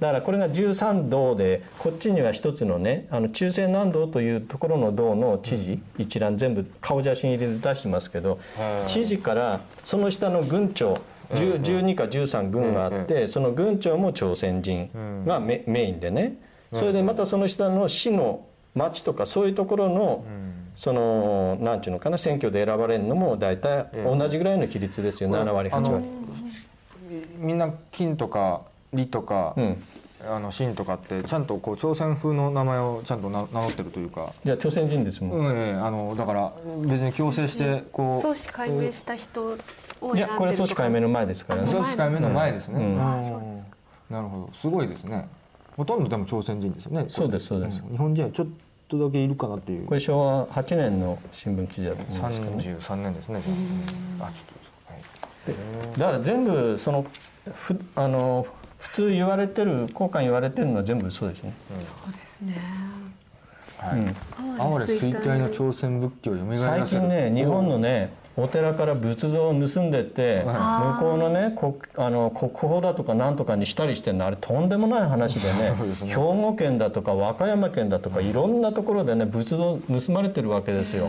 だからこれが13道でこっちには一つのねあの中西南道というところの道の知事一覧全部顔写真入れて出してますけど知事からその下の軍長10 12か13軍があってその軍長も朝鮮人がメメインでね。それでまたその下の市の町とかそういうところのそのなんていうのかな選挙で選ばれるのも大体同じぐらいの比率ですよ7割8あの割。みんな金とか李とか、うん。あの秦とかってちゃんとこう朝鮮風の名前をちゃんとな名乗ってるというか、いや朝鮮人ですもん。うんええあのだから別に強制してこう。創始解明した人をいやこれ組織解明の前ですから。ね。そう控えめの前ですね、うん。うん。あそうですなるほど。すごいですね。ほとんどでも朝鮮人ですよね。そうですそうです。ん。日本人はちょっとだけいるかなっていう。これ昭和8年の新聞記事だと思うんですけどね。33年。ですねじゃああちょっとはいだから全部そのふあの普通言われてる交換言われてるのは全部嘘ですね。そうですね。はい。うん。哀れ衰退の朝鮮仏教を蘇らせる。最近ね日本のねお寺から仏像を盗んでって向はこうのね国あの国宝だとかなんとかにしたりしてるの。あれとんでもない話でね ね。兵庫県だとか和歌山県だとかいろんなところでね仏像盗まれてるわけですよ。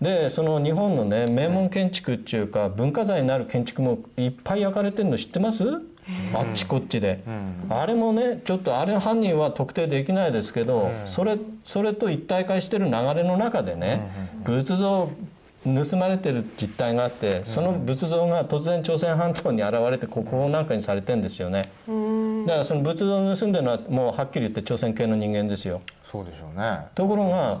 でその日本のね名門建築っていうか文化財になる建築もいっぱい焼かれてるの知ってます？あっちこっちで、あれもねちょっとあれ犯人は特定できないですけど、それそれと一体化してる流れの中でね、仏像盗まれてる実態があってその仏像が突然朝鮮半島に現れて国宝なんかにされてんですよね。だからその仏像を盗んでるのはもうはっきり言って朝鮮系の人間ですよ。そうでしょうね。ところが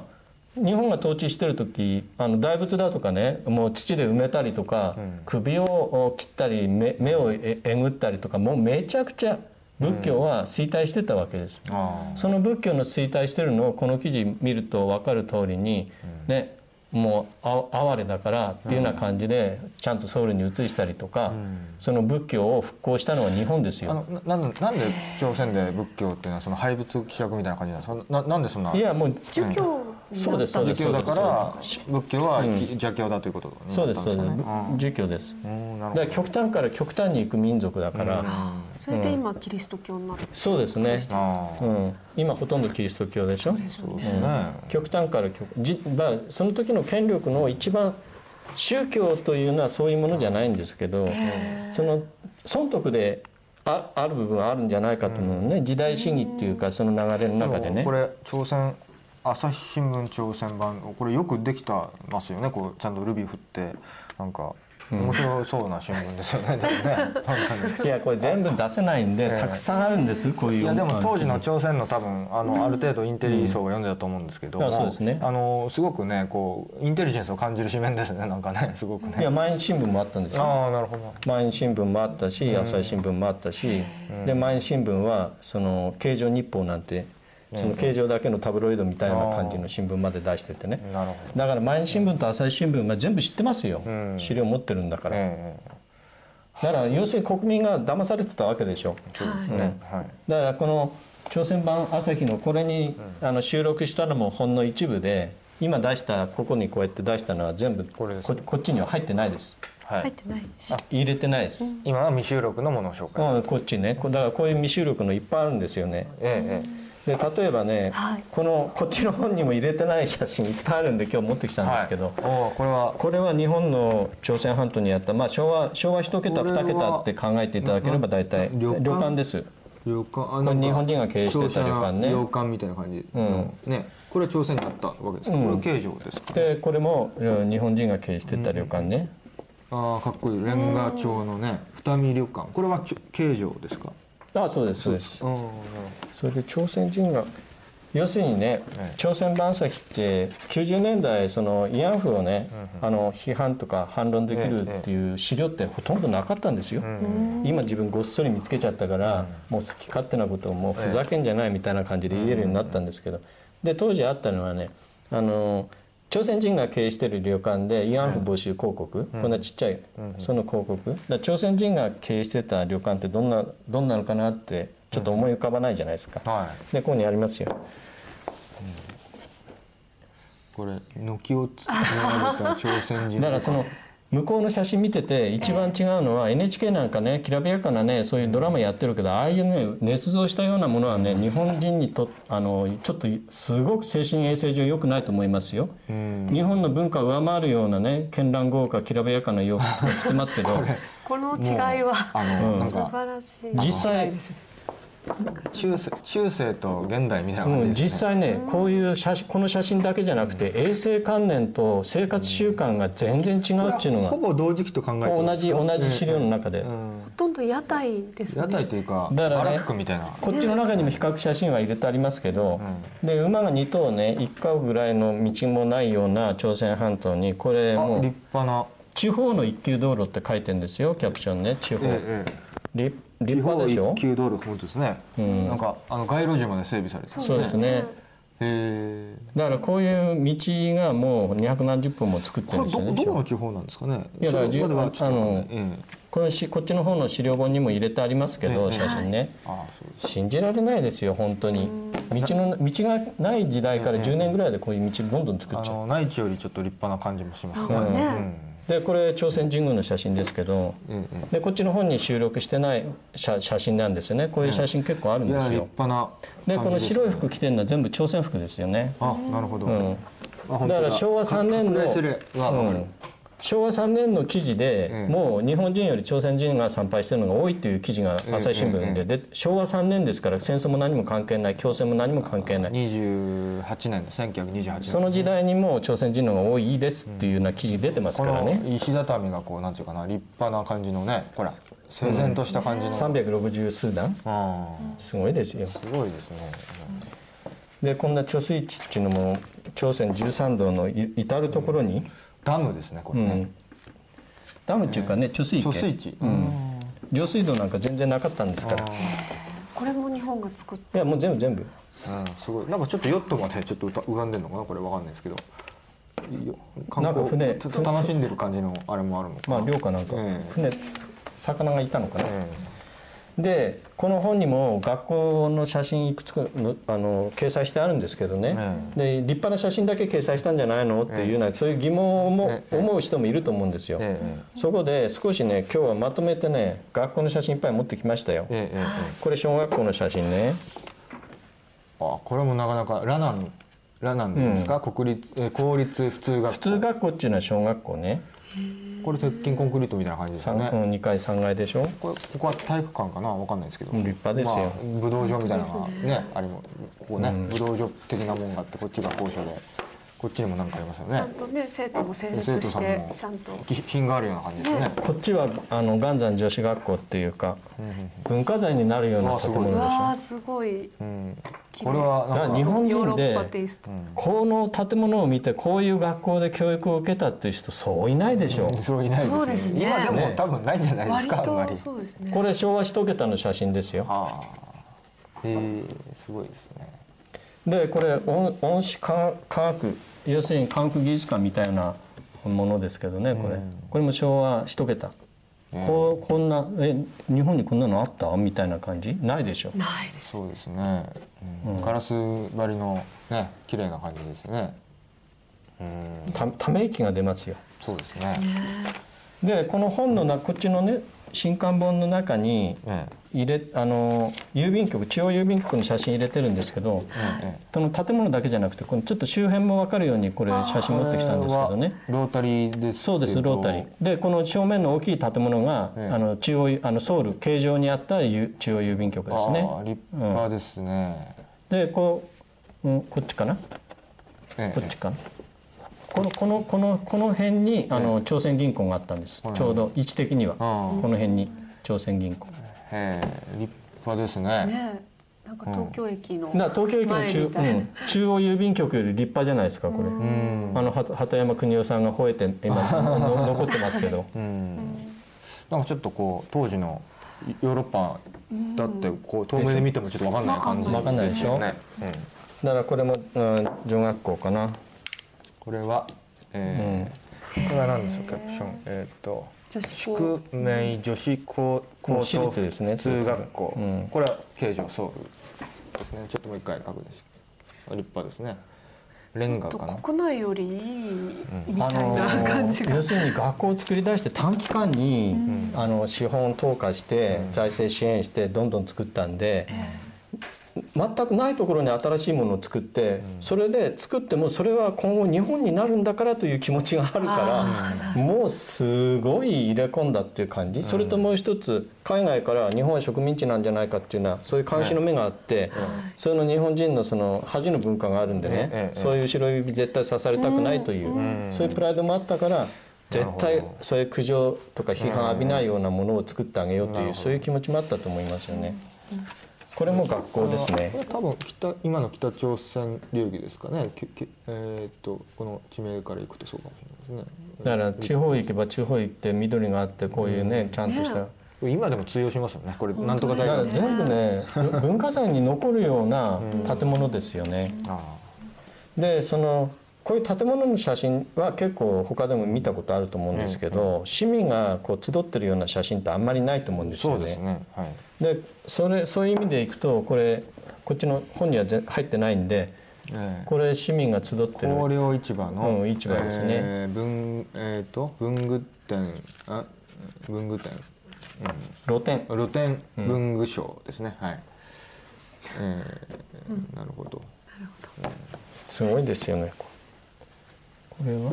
日本が統治してる時あの大仏だとかねもう土で埋めたりとか、首を切ったり目目をええぐったりとかもうめちゃくちゃ仏教は衰退してたわけです。あその仏教の衰退してるのをこの記事見ると分かる通りに、ねもうあ哀れだからっていうような感じでちゃんとソウルに移したりとか、その仏教を復興したのは日本ですあよ。のななんでなんで朝鮮で仏教っていうのはその廃仏希釈みたいな感じなんですか？ななんでそんないやもう儒教そうですそうです儒教だからそ仏教は邪教だということにそうなったんですそうですかね儒教です。だから極端から極端に行く民族だから、それで今キリスト教になるそうですね。ああ。うん、今ほとんどキリスト教でしょ？そうですね。極端から極じ、まあ、その時の権力の一番宗教というのはそういうものじゃないんですけど、その損得であある部分はあるんじゃないかと思うね、時代主義っていうかその流れの中でね。もこ。れ朝鮮朝日新聞朝鮮版これよくできたますよね。こうちゃんとルビー振ってなんか面白そうな新聞ですよね。いやこれ全部出せないんで、ええ。たくさんあるんですこういういやでも当時のあ朝鮮の多分あのある程度インテリ層が読んでたと思うんですけどそうですね。あのすごくねこうインテリジェンスを感じる紙面ですねなんかねすごくね。いや毎日新聞もあったんですよ。ああなるほど。毎日新聞もあったし朝日新聞もあったし、で毎日新聞はその経常日報なんてその経常だけのタブロイドみたいな感じの新聞まで出しててね。なるほど。だから毎日新聞と朝日新聞が全部知ってますよ、ん。資料持ってるんだから、ええだから要するに国民が騙されてたわけでしょ。そうですね。はい。だからこの朝鮮版朝日のこれに、あの収録したのもほんの一部で今出したここにこうやって出したのは全部こここっちには入ってないです。はい。入ってないし。あ入れてないです、今は未収録のものを紹介。うんこっちね。こだからこういう未収録のいっぱいあるんですよね。えええで例えばね、はい。このこっちの本にも入れてない写真いっぱいあるんで今日持ってきえ。たんですけど、はい、これは。これは日本の朝鮮半島にあった、まあ、昭和昭和1桁これは2桁って考えていただければ大体旅館？です。旅館？あ日本人が経営してた旅館ね。旅館みたいな感じの、ねこれは朝鮮にあったわけですか、これは形状ですか？でこれもうん日本人が経営してた旅館ね、ああかっこいい。レンガ調のね二見旅館。これは形状ですか？あそうですそうです。それで朝鮮人が要するにね、ええ朝鮮晩咲って90年代その慰安婦をね、あの批判とか反論できるっていう資料ってほとんどなかったんですよ、今自分ごっそり見つけちゃったから、もう好き勝手なことをもうふざけんじゃないみたいな感じで言えるようになったんですけど、で当時あったのはねあの朝鮮人が経営してる旅館で慰安婦募集広告、こんなちっちゃい、その広告。だ朝鮮人が経営してた旅館ってどんなどんなのかなってちょっと思い浮かばないじゃないですか、はい。でここにありますよ。これ軒をつ られた朝鮮人だからその向こうの写真見てて一番違うのは NHK なんかねきらびやかなねそういうドラマやってるけどああいうね捏造したようなものはね日本人にとあのちょっとすごく精神衛生上良くないと思いますよ。日本の文化を上回るようなね絢爛豪華きらびやかな洋服とか着てますけど。この違いはあの、なん素か晴らしい。実際中世中世と現代みたいな感うん、じですね、実際ねこういう写真この写真だけじゃなくて衛生観念と生活習慣が全然違うっていうのほがぼ同時期と考えて同ですか？じ同じ資料の中で。うん。ほとんど屋台ですね。屋台というかだからねバラックみたいな。こっちの中にも比較写真は入れてありますけど、で馬が2頭ね1家ぐらいの道もないような朝鮮半島にこれもう派な。地方の一級道路って書いてるんですよキャプションね地方、ええ立立地方派でしょ一級道路本当ですね、なんかあの街路樹まで整備されてそうですね。へえだからこういう道がもう二百何十分も作ってるんですよねどどこの地方なんですかね？いやだからそれまあのえこのしこっちの方の資料本にも入れてありますけど、ええ。写真ね、えああそうです信じられないですよ本当に。道の道がない時代から10年ぐらいでこういう道どんどん作っちゃう。あの内地よりちょっと立派な感じもしますね、うんね。うんでこれ朝鮮神宮の写真ですけど、ええでこっちの本に収録してない写写真なんですよね。こういう写真結構あるんいや立ですよ、派なでこの白いい服着てるのは全部朝鮮服ですよね、あなるほど、うん、だ。から昭和3年のうん昭和3年の記事で、ええもう日本人より朝鮮人が参拝してるのが多いという記事が朝日新聞で、で昭和3年ですから戦争も何も関係ない強戦も何も関係ない。28年の1928年。その時代にもう朝鮮人の方が多いですっていうような記事出てますこからね。の石畳がこうなんていうかな立派な感じのねほら整然とした感じの、360数段。あすごいですよ。あすごいですね。でこんな貯水池っていうのも朝鮮13道のい至る所に、ダムですねこれね、うん、ダムっていうかね貯水池。貯水池、上水道なんか全然なかったんですから。これも日本が作っいやもう全部全部。うん、すごい。なんかちょっとヨットまでちょっと浮かんでるのかなこれわかんないですけど。なんか船ちょっと楽しんでる感じのあれもあるのかまなあ漁かなんか、ええ。船魚がいたのかな、えでこの本にも学校の写真いくつかのあの掲載してあるんですけどね、で立派な写真だけ掲載したんじゃないの？っていうような、そういう疑問をもええ思う人もいると思うんですよ、ええそこで少しね今日はまとめてね学校の写真いっぱい持ってきましたよ、これ小学校の写真ね。あこれもなかなかラナンラナンですか、国立えー公立普通学校。普通学校っていうのは小学校ねこれ鉄筋コンクリートみたいな感じですよね、2階3階でしょ？これここは体育館かな？わかんないですけど。立派ですよ。まあ、武道場みたいなのがねあれもここね、武道場的なもんがあってこっちが校舎でこっちにも何かありますよちゃんねとね生徒も整列してもちゃんと。き品があるような感じですね。こっちはあの岩山女子学校っていうか文化財になるような建物でしょ？あすごい。うん、これは日本ヨーロ人でッパテイスト、この建物を見てこういう学校で教育を受けたっていう人そういないでしょ。う、そういないですね。今でもね多分ないんじゃないです割か、あんまり。とそうですね。これ昭和一桁の写真ですよ。ああへえすごいですねでこれ温温子科科学要するに科学技術館みたいなものですけどねこれ、これも昭和一桁、こうこんなえ日本にこんなのあった？みたいな感じ？ないでしょ。ないです。そうですね、うん。ガラス張りのね綺麗な感じですね。うん。たため息が出ますよ。そうですね。でこの本のなこっちのね新刊本の中にえ入れあの郵便局中央郵便局の写真入れてるんですけどその建物だけじゃなくてこのちょっと周辺も分かるようにこれ写真持ってきたんですけどね。ロータリーですそうですロータリー。でこの正面の大きい建物が、ええ。あの中央あのソウル形状にあったゆ中央郵便局ですね。ああ立派ですね、でこう、うん、こっちかな？ええ。こっちかな？このこのこのこの辺にあの朝鮮銀行があったんです、はい。ちょうど位置的には、あこの辺に朝鮮銀行ええ立派ですね。ねなんか東京駅のだから東京駅の前中,、うん、中央郵便局より立派じゃないですかこれ、うん。あのは鳩山邦夫さんが吠えて今の残ってますけど。うん。なんかちょっとこう当時のヨーロッパだってこう遠目で見てもちょっと分かんない感じわかんないでしょ？ね、うん、だからこれも、うん、女学校かな。これは、えーこれは何でしょう？キャプション。えっ、と宿命女子高高等私立ですね普通学校、うん。これは形状ソウルですね。ちょっともう一回確認します。立派ですね。レンガとかな。国内よりいいみあたいな感じが、要するに学校を作り出して短期間に、あの資本投下して、財政支援してどんどん作ったんで、全くないところに新しいものを作って、それで作ってもそれは今後日本になるんだからという気持ちがあるからもうすごい入れ込んだっていう感じ、それともう一つ海外から日本は植民地なんじゃないかっていうのはそういう監視の目があって、その日本人のその恥の文化があるんでね、ええそういう白指絶対刺されたくないという、そういうプライドもあったから絶対そういう苦情とか批判浴びないようなものを作ってあげようというそういう気持ちもあったと思いますよね。これも学校ですね。こ。れ多分北今の北朝鮮流儀ですかね。けけえーっとこの地名からいくとそうかもしれないですね。だから地方行けば地方行って緑があってこういうねちゃんとした。今でも通用しますよね。これなんとか大だから学全部ね文化財に残るような建物ですよね。あ。でそのこういう建物の写真は結構他でも見たことあると思うんですけど、市民がこう集ってるような写真ってあんまりないと思うんあですよね。そうですね。はい。でそれそういう意味でいくとこれこっちの本にはぜ入ってないんでええ。これ市民が集ってる広陵市場の、うん市場ですね。えー文えっ、と文具店あ文具店、露店。うん、露店文具商ですね、はい、えーなるほど。すごいですよね。れは？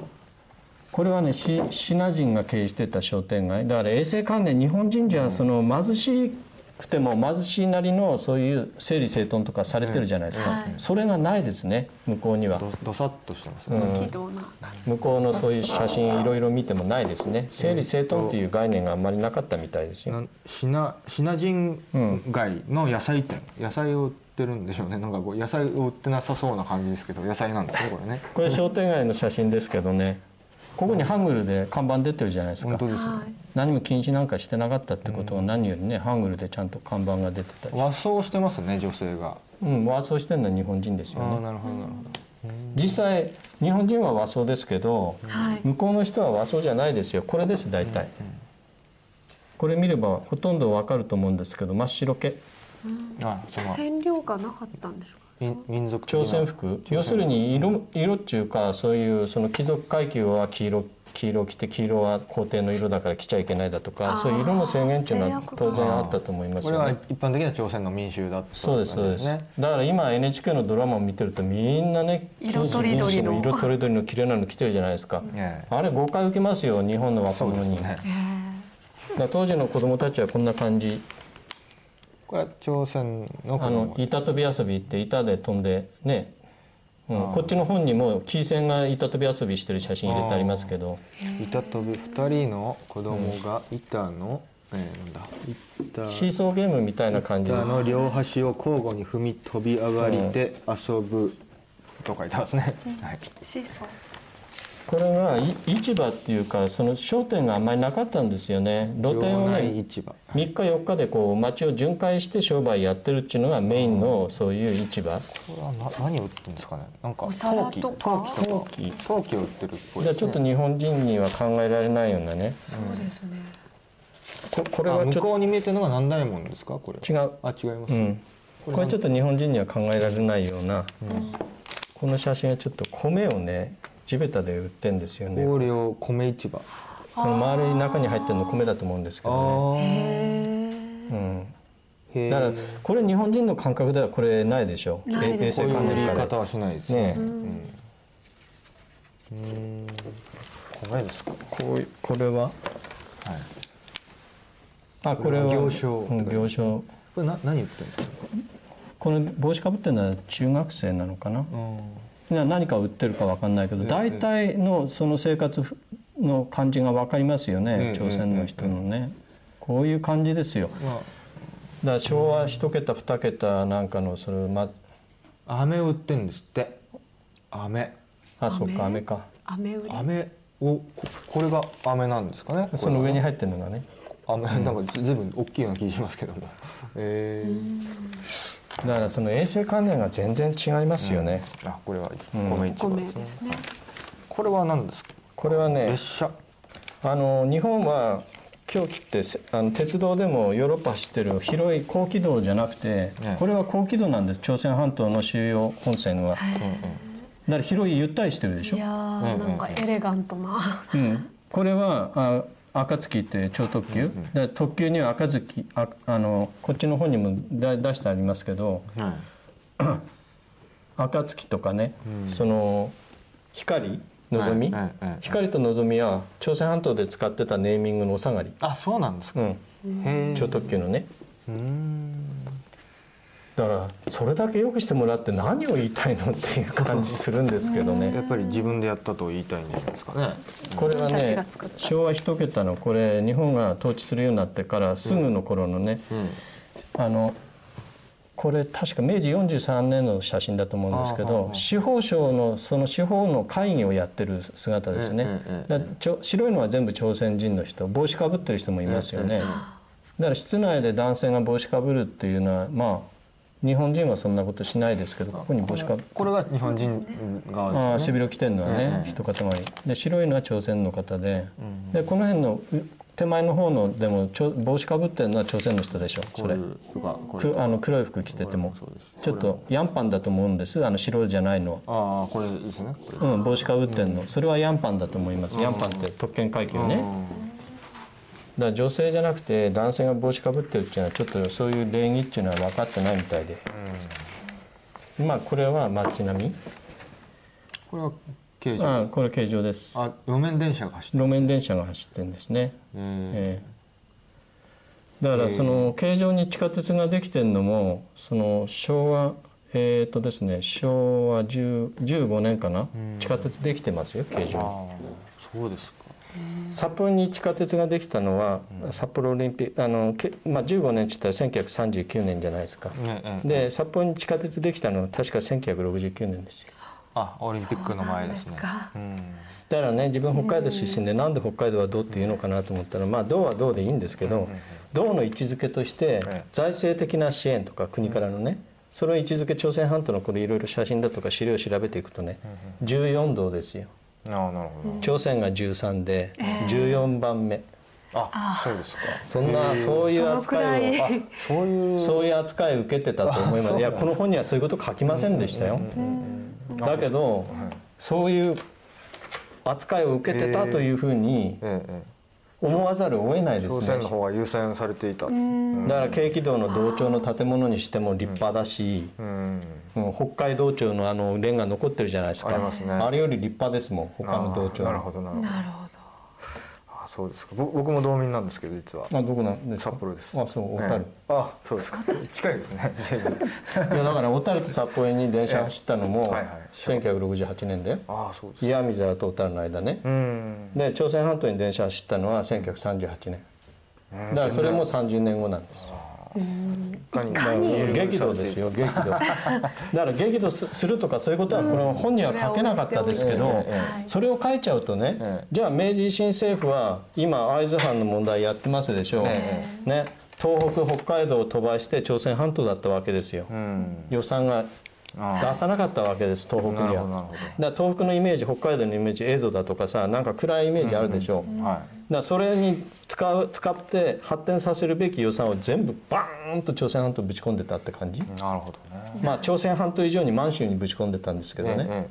これはねシシナ人が経営してた商店街。だから衛生関連日本人じゃその貧しくても貧しいなりのそういう整理整頓とかされてるじゃないですか、はい。それがないですね向こうには。どどさっとしてますね、気道な。向こうのそういう写真いろいろ見てもないですね。整理整頓っていう概念があんまりなかったみたいですよ。シナシナ人街の野菜店、野菜を売ってるんでしょうね。なんかこう野菜を売ってなさそうな感じですけど野菜なんですねこれね。これ商店街の写真ですけどね。ここにハングルで看板出てるじゃないですか。本当ですよ、はい。何も禁止なんかしてなかったってことは何よりねハングルでちゃんと看板が出てたり和装してますね女性が。うん和装してるのは日本人ですよね。ああなるほどなるほど。実際日本人は和装ですけどはい。向こうの人は和装じゃないですよ。これです大体。これ見ればほとんどわかると思うんですけど真っ白系あその。染料がなかったんですか？民民族朝鮮服。要するに色色っていうかそういうその貴族階級は黄色黄色を着て黄色は皇帝の色だから着ちゃいけないだとかそういう色の制限っていうのは当然あったと思いますこれはよね。一般的な朝鮮の民衆だったそうですそうです。ねだから今 NHK のドラマを見てるとみんなね色とりどりの。金糸銀糸の色とりどりの綺麗なの着てるじゃないですか。ええ。あれ誤解受けますよ日本の若者に。ね。だかへら当時の子供たちはこんな感じ。これは朝鮮の子あの供板飛び遊びって板で飛んでね、うん、こっちの本にもキーセンが板飛び遊びしてる写真入れてありますけど。板飛び二人の子供が板の、えーなんだ？板。シーソーゲームみたいな感じで板の両端を交互に踏み飛び上がりて遊ぶと書いてますね、はい、ーシーソーこれがい市場っていうかその商店があんまりなかったんですよね。露店をね市場。3日4日でこう街を巡回して商売やってるっていうのがメインのそういう市場。これはな何を売ってるんですかね。なんかお皿陶器とか。陶器。陶器陶器を売ってるっぽいですね。じゃあちょっと日本人には考えられないようなね。そうですね。ここれはちょっこうに見えてるのが南大門ですか？これと違う。あ違います、うん。これちょっと日本人には考えられないような、この写真はちょっと米をね地べたで売ってんですよね。米市場。この周り中に入ってるの米だと思うんですけどね、うん、だからこれ日本人の感覚ではこれないでしょ。ないういう言い関連から。方はしないですね。ねうん。うん。米ですか。こういうこれは？はい。あこれは行商うん行商。これな何言ってるんですか？この帽子かぶってるのは中学生なのかな、な何か売ってるかわかんないけど大体のその生活の感じがわかりますよねうん朝鮮の人のね。こういう感じですよ。まだから昭和一桁二桁なんかのそれまあ飴を売ってるんですって。飴。あそっか飴？飴か。飴売り。飴？をここれが飴なんですかね？その上に入っってるのがね。飴なんかずずいぶん大きいような気がしますけども。えーだからその衛生観念が全然違いますよね、あこれはうん。米市場米ですねですね。これは何ですか？これはね列車。あの日本は狂気ってせあの鉄道でもヨーロッパ走ってる広い高軌道じゃなくて、ねこれは高軌道なんです。朝鮮半島の主要本線は、だから広いゆったりしてるでしょ？いやーなんかエレガントな。うん、これはあ暁って超特急、で特急には暁ああのこっちの方にもだ出してありますけどはい。暁とかね、その光のぞみ、はいはいはい光とのぞみは朝鮮半島で使ってたネーミングのお下がり、あそうなんですか。うん、超特急のね。うーんだからそれだけよくしてもらって何を言いたいのっていう感じするんですけどね。やっぱり自分でやったと言いたいんじゃないですかね。これはね昭和一桁のこれ日本が統治するようになってからすぐの頃のね、うん。あのこれ確か明治43年の写真だと思うんですけど司法省のその司法の会議をやってる姿ですね。うんうんうんうん。だからちょ白いのは全部朝鮮人の人帽子かぶってる人もいますよね。うんうん。だから室内で男性が帽子かぶるっていうのはまあ日本人はそんなことしないですけどここに帽子かぶこれが日本人側ああですよね。背広着てるのはね、ええ一塊。で白いのは朝鮮の方で,、でこの辺のう手前の方のでも帽子かぶってるのは朝鮮の人でしょそれ。あの黒い服着ててもちょっとヤンパンだと思うんです。あの白じゃないのは、ああこれですね。うん、帽子かぶってんの。それはヤンパンだと思います。ヤンパンって特権階級ねだ女性じゃなくて男性が帽子かぶってるっていうのはちょっとそういう礼儀っていうのは分かってないみたいで。まあこれは街並み？これは化形状。あこれ形状です。あ路面電車が走って路面電車が走ってるんですね、ええ。だからその形状に地下鉄ができてるのもその昭和えっ、とですね昭和10 15年かな？地下鉄できてますよ形状。そうですか札幌に地下鉄ができたのは、札幌オリンピックあの、けまあ、15年って言ったら1939年じゃないですか、で札幌に地下鉄できたのは確か1969年ですよ。あオリンピックの前ですね。だからね自分北海道出身でなん。で北海道は銅っていうのかなと思ったらまあ銅は銅でいいんですけど銅の位置づけとしてええ。財政的な支援とか国からのねそれを位置づけ朝鮮半島のこれいろいろ写真だとか資料を調べていくとね14銅ですよ朝鮮が13で14番目。あそうですか。そんなそういう扱いをそういう。そういう扱いを受けてたと思います。いやこの本にはそういうこと書きませんでしたよ。だけどそういう扱いを受けてたというふうに思わざるを得ないえですね。朝鮮の方が優先されていた。うん。だから京畿道の道庁の建物にしても立派だし、うんうん北海道庁のあのレンガ残ってるじゃないですか。ありますね。あれより立派ですもん他の道庁。なるほどなるほど。なるほど。あそうですか。ぼ僕も道民なんですけど実は。あどこなんですか？札幌です。あそう小樽、ええ。あそうですか。近いですね。いやだから小樽と札幌に電車走ったのもはいはい。1968年であそうです。岩見沢と小樽の間ね。うん。で朝鮮半島に電車走ったのは1938年。うん。だからそれも30年後なんですから激怒ですよ激怒。だから激怒すするとかそういうことはこの本には書けなかったですけどえそれを書いちゃうとねええじゃあ明治維新政府は今会津藩の問題やってますでしょう。えね。東北北海道を飛ばして朝鮮半島だったわけですよ。うん。予算があ出さなかったわけです東北には。だから東北のイメージ北海道のイメージ蝦夷だとかさなんか暗いイメージあるでしょ。うどはだからそれに使う使って発展させるべき予算を全部バーンと朝鮮半島ぶち込んでたって感じ、いなるほどね。まあ朝鮮半島以上に満州にぶち込んでたんですけどね、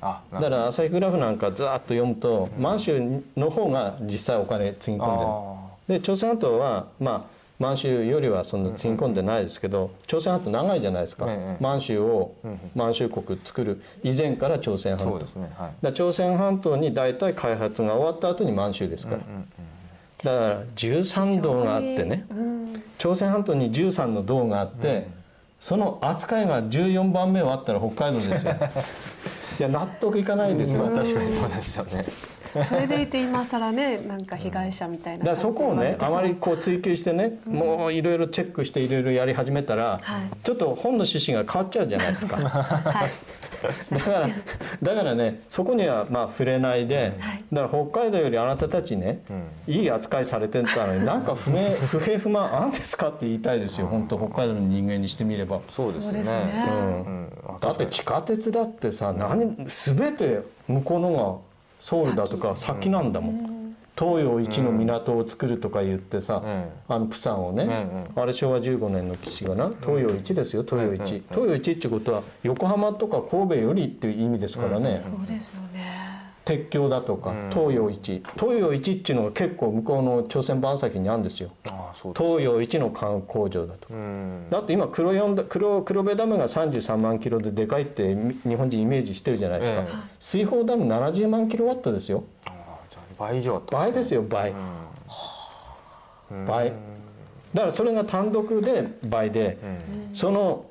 だから朝日グラフなんかずーっと読むと満州の方が実際お金つぎ込んであるで朝鮮半島はまあ満州よりはそんなつぎ込んでないですけど朝鮮半島長いじゃないですか、ええ満州を満州国作る以前から朝鮮半島。そうですねはい。だから朝鮮半島に大体開発が終わった後に満州ですから、だから13道があってね。朝鮮半島に13の道があって、その扱いが14番目はあったら北海道ですよ。いや納得いかないですよ、確かにそうですよねそれでいて今更ねなんか被害者みたいなだからそこをねあまりこう追求してね、もういろいろチェックしていろいろやり始めたら、はい。ちょっと本の趣旨が変わっちゃうじゃないですか。はい。だからだからねそこにはまあ触れないで、はい。だから北海道よりあなたたちね、いい扱いされてたのになんか不明 不平不満あんですかって言いたいですよ。本当北海道の人間にしてみれば。そうですね。ね。うん。うん。あだって地下鉄だってさ何全て向こうのがソウルだとか先なんだもん、東洋一の港を作るとか言ってさ、えあのプサンをね、えあれ昭和15年の記事がな東洋一ですよ東洋一、東洋一ってことは横浜とか神戸よりっていう意味ですからね、そうですよね鉄橋だとか東洋一。東洋一っていうのが結構向こうの朝鮮半先にあるんですよ。東洋一の観工場だとうん。だって今黒四だ黒黒部ダムが33万キロででかいってみ日本人イメージしてるじゃないですか、ええ。水泡ダム70万キロワットですよ。倍以上あった倍ですよ倍、倍。だからそれが単独で倍で、その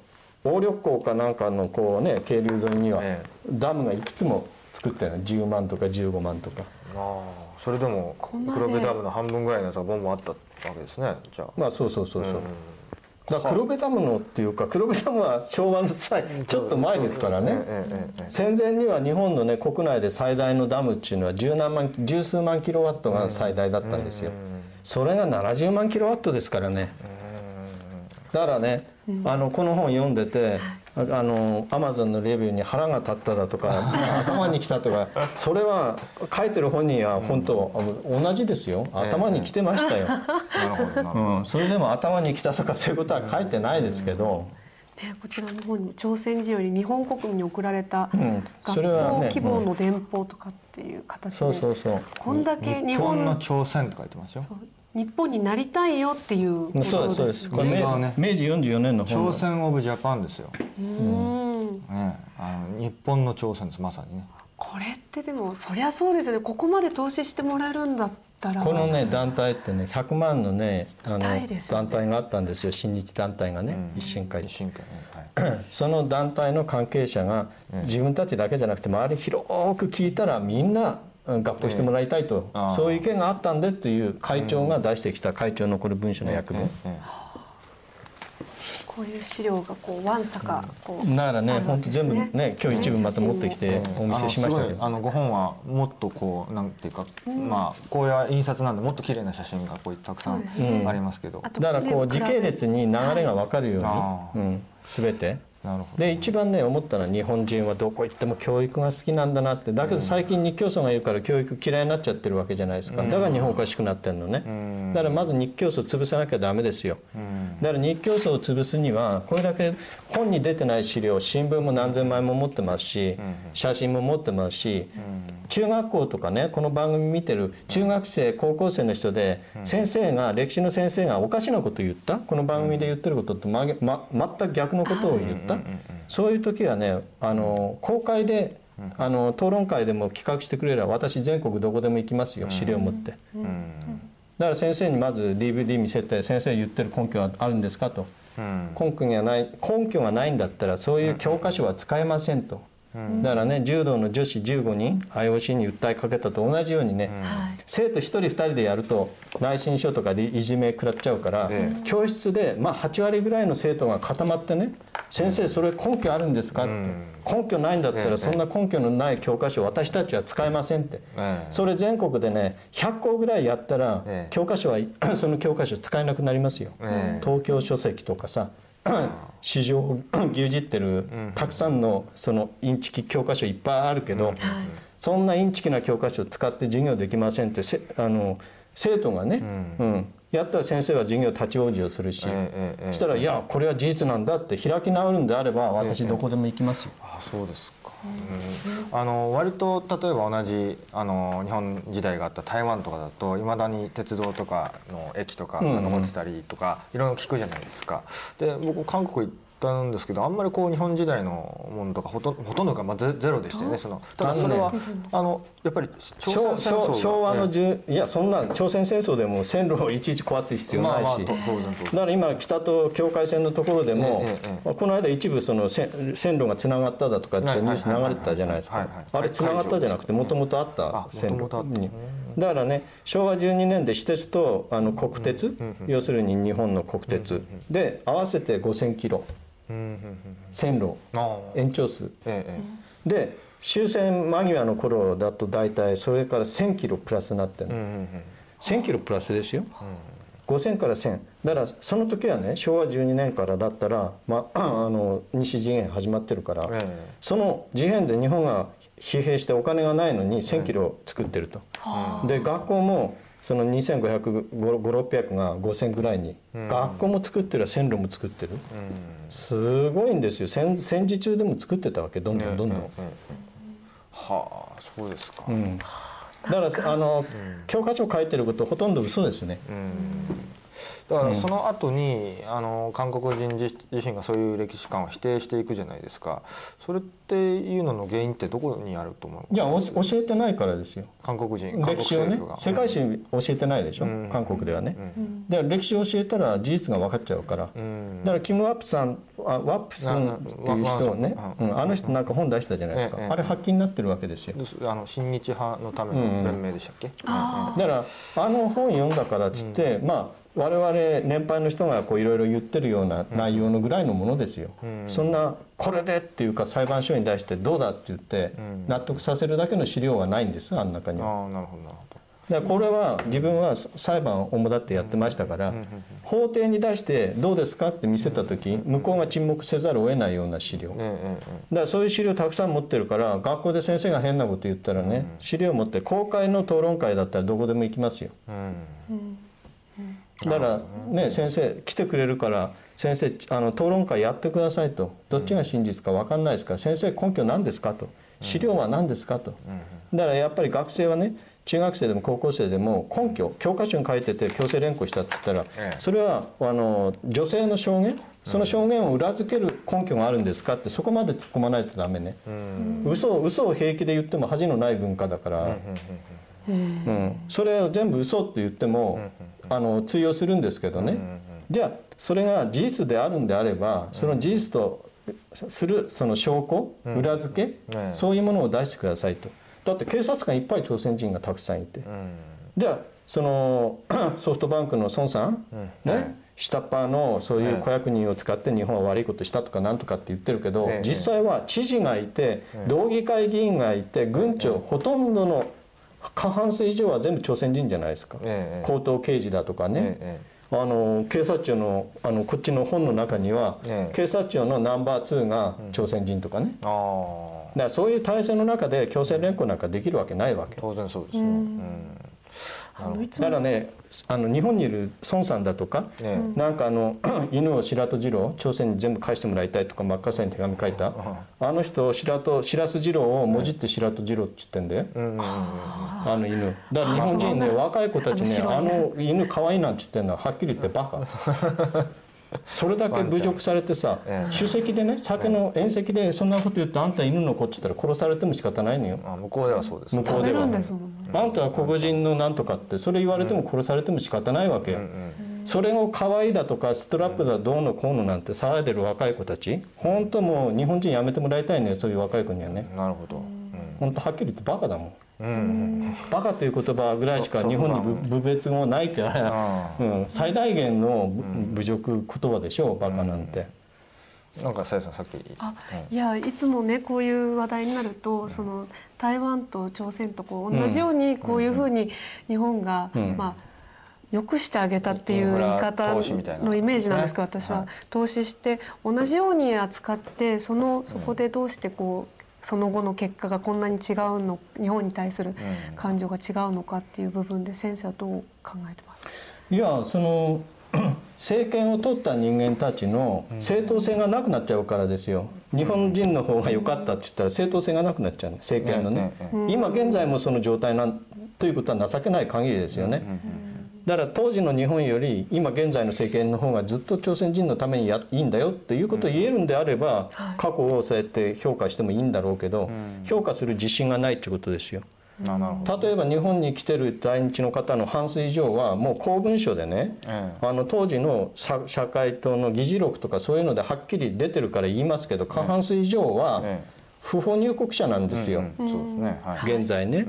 鴨緑港かなんかのこうね渓流沿いにはえ。ダムがいくつも作ってるの10万とか15万とか。ああそれでも黒部ダムの半分ぐらいのやつがボンボンあったわけですねじゃあ。まあそうそうそうそう、うん。だから黒部ダムのっていうか黒部ダムは昭和の際ちょっと前ですからね、戦前には日本のね国内で最大のダムっていうのは十何万十数万キロワットが最大だったんですよ、それが70万キロワットですからね、だからね、あのこの本読んでて、ああのアマゾンのレビューに腹が立っただとか 頭にきたとかそれは書いてる本人は本当、同じですよ。頭にきてましたよ、なるほどなるほど。うん、それでも頭にきたとかそういうことは書いてないですけど、ね、こちらの本に朝鮮時より日本国民に送られたうん学それはね校希望の電報とかっていう形で、そうそうそう。こんだけ日日本の本朝鮮って書いてますよ日本になりたいよっていうことですそうですそうです。これね。明治44年の本朝鮮オブジャパンですよ、うん。ね、あの日本の朝鮮ですまさにね。これってでもそりゃそうですよね。ここまで投資してもらえるんだったら。このね団体ってね100万のねあのね。団体があったんですよ。新日団体がね、一新会。一新会ねはい。その団体の関係者が自分たちだけじゃなくて周り広く聞いたらみんなうん合併してもらいたいと、そういう意見があったんでっていう会長が出してきた会長のこれ文書の役文、えこういう資料がこうわんさかこうだからね本当全部ね今日一部また持ってきてえお見せしましたけど、あのすごいあのご本はもっとこうなんていうか、まあこういう印刷なんでもっと綺麗な写真がこうたくさんありますけど、だからこうね時系列に流れが分かるように、うん、全て。なるほど。で一番ね思ったのは日本人はどこ行っても教育が好きなんだなって。だけど最近日教組がいるから教育嫌いになっちゃってるわけじゃないですか。だから日本おかしくなってんのね。ん。だからまず日教組潰さなきゃダメですよ。うん。だから日教組を潰すにはこれだけ本に出てない資料新聞も何千枚も持ってますし写真も持ってますし中学校とかねこの番組見てる中学生高校生の人で先生が歴史の先生がおかしなこと言った？この番組で言ってることとまげま全く逆のことを言ったそういう時はねあの公開であの討論会でも企画してくれれば私全国どこでも行きますよ資料を持って。うん。だから先生にまず DVD 見せて先生言ってる根拠はあるんですかと。うん。根拠がない根拠がないんだったらそういう教科書は使えませんと、だからね柔道の女子15人 IOC に訴えかけたと同じようにね、はい。生徒1人2人でやると内申書とかでいじめ食らっちゃうから、え教室でまあ8割ぐらいの生徒が固まってね「先生それ根拠あるんですか?」って、根拠ないんだったええ。らそんな根拠のない教科書私たちは使えませんって、ええ。それ全国でね100校ぐらいやったら、ええ。教科書は その教科書使えなくなりますよ。ええ。東京書籍とかさ 市場を 牛耳ってるたくさんのそのインチキ教科書いっぱいあるけど、そんなインチキな教科書を使って授業できませんってせあの生徒がね、うんやったら先生は授業立ち往生をするし、ええええそしたら「いやこれは事実なんだ」って開き直るんであれば私どこでも行きますよ。あそうですか、うんあの割と例えば同じあの日本時代があった台湾とかだといまだに鉄道とかの駅とかが残ってたりとか、いろいろ聞くじゃないですか。で僕韓国行ったんですけどあんまりこう日本時代のものとかほとんほとんどがまあゼゼロでしたよね。そのただそれはあのやっぱり朝昭鮮戦争が。昭昭和のえじゅいやそんな朝鮮戦争でも線路をいちいち壊す必え要ないし、だから今北と境界線のところでも、この間一部その線線路がつながっただとかってニュース流れてたじゃないですか。あれつながったじゃなくてもともとあった。あ線路に。だからね昭和12年で私鉄とあの国鉄、要するに日本の国鉄。で合わせて5000キロ線路延長数。で終戦間際の頃だと大体それから1000キロプラスになってるの。えうんうんうん。1000キロプラスですよ、5000から1000だからその時はね昭和12年からだったら、まあ、あの西次元始まってるから、ええ。その次元で日本が疲弊してお金がないのに1000キロ作ってると、で学校もその2500500が5000ぐらいに、学校も作ってる線路も作ってる、すごいんですよ。戦戦時中でも作ってたわけ。どんどんどんどん。はあそうですか、うん。だからあの、教科書書いてることほとんど嘘ですね。だからその後に、あの韓国人自自身がそういう歴史観を否定していくじゃないですか。それっていうのの原因ってどこにあると思う？いやお教えてないからですよ。韓国人韓国歴史をね世界史教えてないでしょ、うん。韓国ではね、で歴史を教えたら事実が分かっちゃうから、うん。だからキム・ワップさんあワップスンっていう人をね、ううん。あの人なんか本出したじゃないですか、ええあれ発禁になってるわけですよ。あの親日派のための弁明でしたっけ、だからあの本読んだからっつって、まあ我々年配の人がこういろいろ言ってるような内容のぐらいのものですよ、そんなこれでっていうか裁判所に対してどうだって言って納得させるだけの資料はないんですあん中には。ああなるほどなるほど。だからこれは自分は裁判を主だってやってましたから法廷に出してどうですかって見せた時向こうが沈黙せざるを得ないような資料。だからそういう資料たくさん持ってるから学校で先生が変なこと言ったらね資料持って公開の討論会だったらどこでも行きますよ。えうんだからね先生来てくれるから先生あの討論会やってくださいと。どっちが真実か分かんないですから先生根拠何ですかと。資料は何ですかと。だからやっぱり学生はね中学生でも高校生でも根拠教科書に書いてて強制連行したって言ったら、ええ。それはあの女性の証言？その証言を裏付ける根拠があるんですかってそこまで突っ込まないとダメね、嘘を嘘を平気で言っても恥のない文化だから、うんそれを全部嘘って言っても、あの通用するんですけどね、じゃあそれが事実であるんであればその事実とするその証拠、裏付け、ええそういうものを出してくださいと。だって警察官いっぱい朝鮮人がたくさんいて、うん。じゃあその ソフトバンクの孫さん、ね下っ端のそういう子役人を使って日本は悪いことしたとかなんとかって言ってるけど、ええ。実際は知事がいて道議会議員がいて軍長、ほとんどの過半数以上は全部朝鮮人じゃないですか、ええ高等刑事だとかね、えあの警察庁のあのこっちの本の中には、ええ。警察庁のナンバー2が朝鮮人とかね、だかああらそういう体制の中で強制連行なんかできるわけないわけ。当然そうですねうんだからねあの日本にいる孫さんだとか、えなんかあの 犬を白戸次郎朝鮮に全部返してもらいたいとか真っ赤さに手紙書いた。あの人白戸白洲次郎をもじって白戸次郎って言ってんだよ、うんあの犬。だから日本人ね若い子たちねあの犬可愛いなんて言ってんのははっきり言ってバカ それだけ侮辱されてさええ。首席でね酒の宴席でそんなこと言ってあんた犬の子って言ったら殺されても仕方ないのよ。あ向こうではそうです。ね向こうではあんたは黒人のなんとかってそれ言われても殺されても仕方ないわけよ、それを可愛いだとかストラップだどうのこうのなんて騒いでる若い子たち。本当もう日本人やめてもらいたいねそういう若い子にはね。なるほど本当はっきり言ってバカだもん。うん。うんバカという言葉ぐらいしかそ日本に部別語ないから、あうん、最大限の侮辱言葉でしょバカなんて、なんかさやさんさっきあいやいつもねこういう話題になるとその台湾と朝鮮とこう同じようにこういうふうに日本が、うん。まあ良くしてあげたっていう言い方のイメージなんですけどね私は、はい。投資して同じように扱ってそのそこでどうしてこうその後の結果がこんなに違うの日本に対するうん。感情が違うのかっていう部分で先生はどう考えてます？かいやその 政権を取った人間たちの正当性がなくなっちゃうからですよ。日本人の方が良かったって言ったら正当性がなくなっちゃうね政権のね。え今現在もその状態なんということは情けない限りですよねだから当時の日本より今現在の政権の方がずっと朝鮮人のためにやいいんだよっていうことを言えるんであれば過去をそうやって評価してもいいんだろうけど評価する自信がないってことですよ。例えば日本に来てる在日の方の半数以上はもう公文書でね、えあの当時の社社会党の議事録とかそういうのではっきり出てるから言いますけど過半数以上はえ不法入国者なんですよ、うんそうですね。はい。現在ね。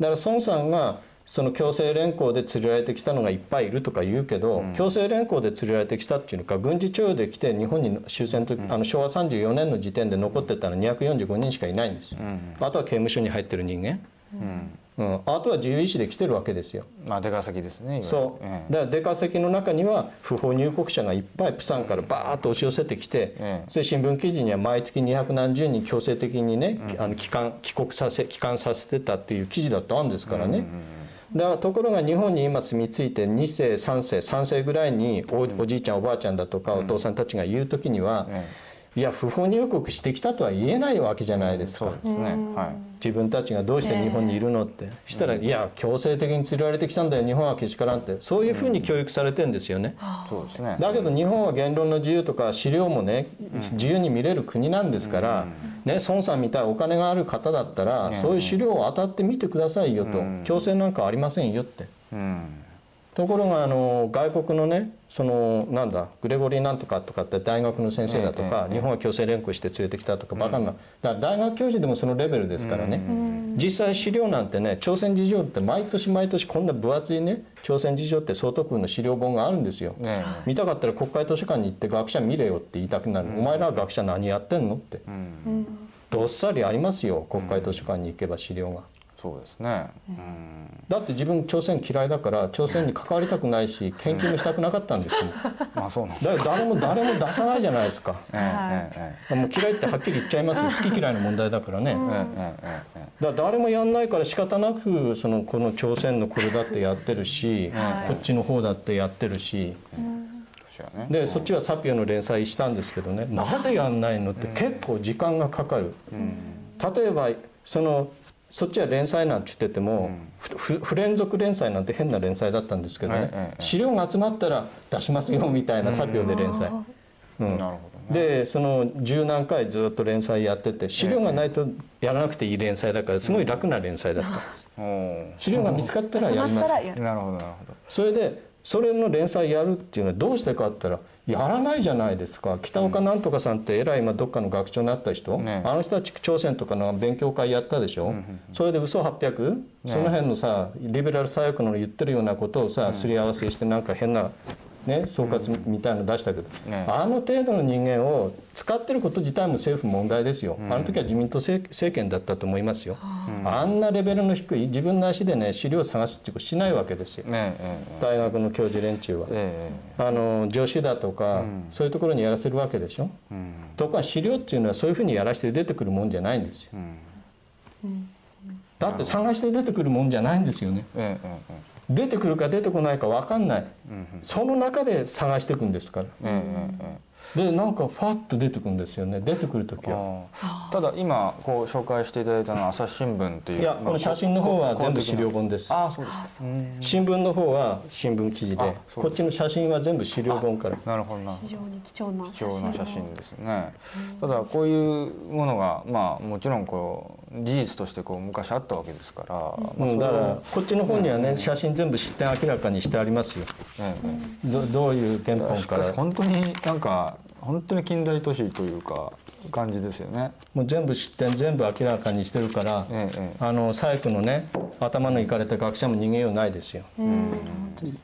だから孫さんがその強制連行で連れられてきたのがいっぱいいるとか言うけど、強制連行で連れられてきたっていうのか軍事徴用で来て日本に終戦と、あの昭和34年の時点で残ってたのは245人しかいないんですよ、あとは刑務所に入ってる人間、うん、あとは自由意志で来てるわけですよ。まあ出稼ぎですねそう、ええ。だから出稼ぎの中には不法入国者がいっぱいプサンからバーッと押し寄せてきて、ええ。それ新聞記事には毎月200何十人強制的にね、あの帰還帰国させ帰還させてたっていう記事だってあるんですからね。だからところが日本に今住み着いて2世3世3世ぐらいにおおじいちゃんおばあちゃんだとかお父さんたちが言う時には、えいや不法入国してきたとは言えないわけじゃないですか。そうですね。はい。自分たちがどうして日本にいるのって、したら「いや強制的に連れられてきたんだよ日本はけしからん」って。そういうふうに教育されてんですよね。そうですね。だけど日本は言論の自由とか資料もね自由に見れる国なんですから、ね、孫さんみたいなお金がある方だったら、そういう資料を当たって見てくださいよと、強制なんかありませんよって。うんところがあの外国のねそのなんだグレゴリーなんとかとかって大学の先生だとか、日本は強制連行して連れてきたとかバカな、だから大学教授でもそのレベルですからね、実際資料なんてね朝鮮事情って毎年毎年こんな分厚いね朝鮮事情って総督の資料本があるんですよ。ね見たかったら国会図書館に行って学者見れよって言いたくなる、お前らは学者何やってんのって、どっさりありますよ国会図書館に行けば資料が。そうですね。うん。だって自分朝鮮嫌いだから朝鮮に関わりたくないし研究もしたくなかったんですよ。まあそうなん誰も誰も出さないじゃないですか。えええもう嫌いってはっきり言っちゃいますよ。好き嫌いの問題だからね。だから誰もやんないから仕方なくそのこの朝鮮のこれだってやってるし、こっちの方だってやってるし、でそっちはサピオの連載したんですけどね。なぜやんないのって結構時間がかかる。例えばそのそっちは連載なんて言ってても、不連続連載なんて変な連載だったんですけどね、資料が集まったら出しますよみたいな作業で連載。うん。でその十何回ずっと連載やってて資料がないとやらなくていい連載だからすごい楽な連載だった、おー資料が見つかったらやりますなるほどなるほど。それでそれの連載やるっていうのはどうしてかって言ったらやらないじゃないですか。北岡なんとかさんってえらい今どっかの学長になった人、ねあの人たち朝鮮とかの勉強会やったでしょ、それで嘘800、その辺のさリベラル左翼の言ってるようなことをさすり合わせしてなんか変な、ね、総括みたいなの出したけど、ね。あの程度の人間を使ってること自体も政府問題ですよ、あの時は自民党政政権だったと思いますよ、あんなレベルの低い自分の足でね資料を探すってことしないわけですよ。大学の教授連中は。ええあの助手だとか、そういうところにやらせるわけでしょ、ところが資料っていうのはそういうふうにやらせて出てくるもんじゃないんですよ、だって探して出てくるもんじゃないんですよね出てくるか出てこないか分かんない、その中で探していくんですから。でなんかファッと出てくるんですよね。出てくる時は。ただ今こう紹介していただいたのは朝日新聞という。いやこの写真の方は全部資料本です。ああそうですか。新聞の方は新聞記事で。こっちの写真は全部資料本から。なるほどな。非常に貴重な貴重な写真ですね。ただこういうものがまあもちろんこう事実としてこう昔あったわけですから、まあうん、だかそれをらこっちの方にはね写真全部出典明らかにしてありますよ。えええどどういう原え本から。し本当になんか本当に近代都市というか感じですよね。もう全部出典全部明らかにしてるから、あの左翼のね頭のいかれた学者も逃げようないですよ、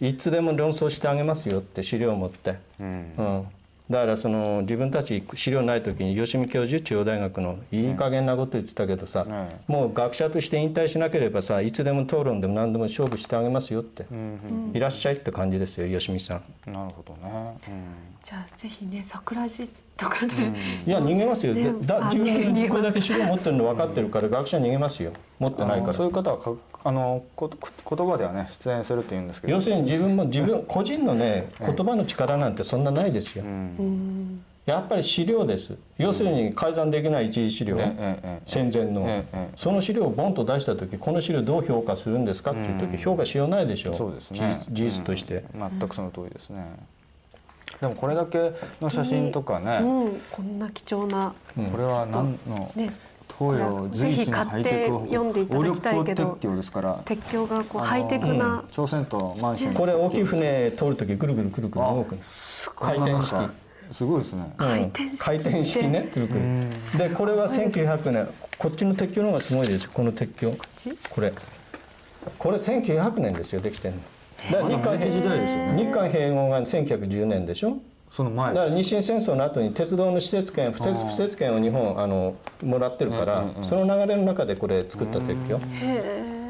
いつでも論争してあげますよって資料を持って、うん。うん、だからその自分たち資料ない時に吉見教授中央大学のいい加減なこと言ってたけどさ、えもう学者として引退しなければさいつでも討論でも何でも勝負してあげますよって、いらっしゃいって感じですよ吉見さん。なるほどね、じゃあぜひね桜地とかで、いや逃げますよ、だ自分これだけ資料持ってるの分かってるから学者逃げますよ。持ってうん、ないから。そういう方はかあのこ言葉ではね出演するっていうんですけど。要するに自分も自分個人のね言葉の力なんてそんなないですよ、やっぱり資料です。要するに改ざんできない一次資料、戦前の、ええその資料をボンと出した時この資料どう評価するんですかっていう時、評価しようないでしょ。そうですね。事実として、うん。全くその通りですねでもこれだけの写真とかね、うん、こんな貴重な、これは何のね東洋随一のハイテクぜひ買って読んでいただきたいけど鉄橋ですから。鉄橋がこうハイテクな、朝鮮と満州のこれ大きい船通る時ぐるぐるくるくる動くんです回転式。すごいですね。回転式回転式ねくるくる。でこれは1900年。こっちの鉄橋の方がすごいですよこの鉄橋。ち？これ。これ1900年ですよできてるの日韓時代ですよね。日韓併合が1910年でしょ？その前だから日清戦争の後に鉄道の施設権不設不設権を日本あのもらってるから、その流れの中でこれ作った鉄橋。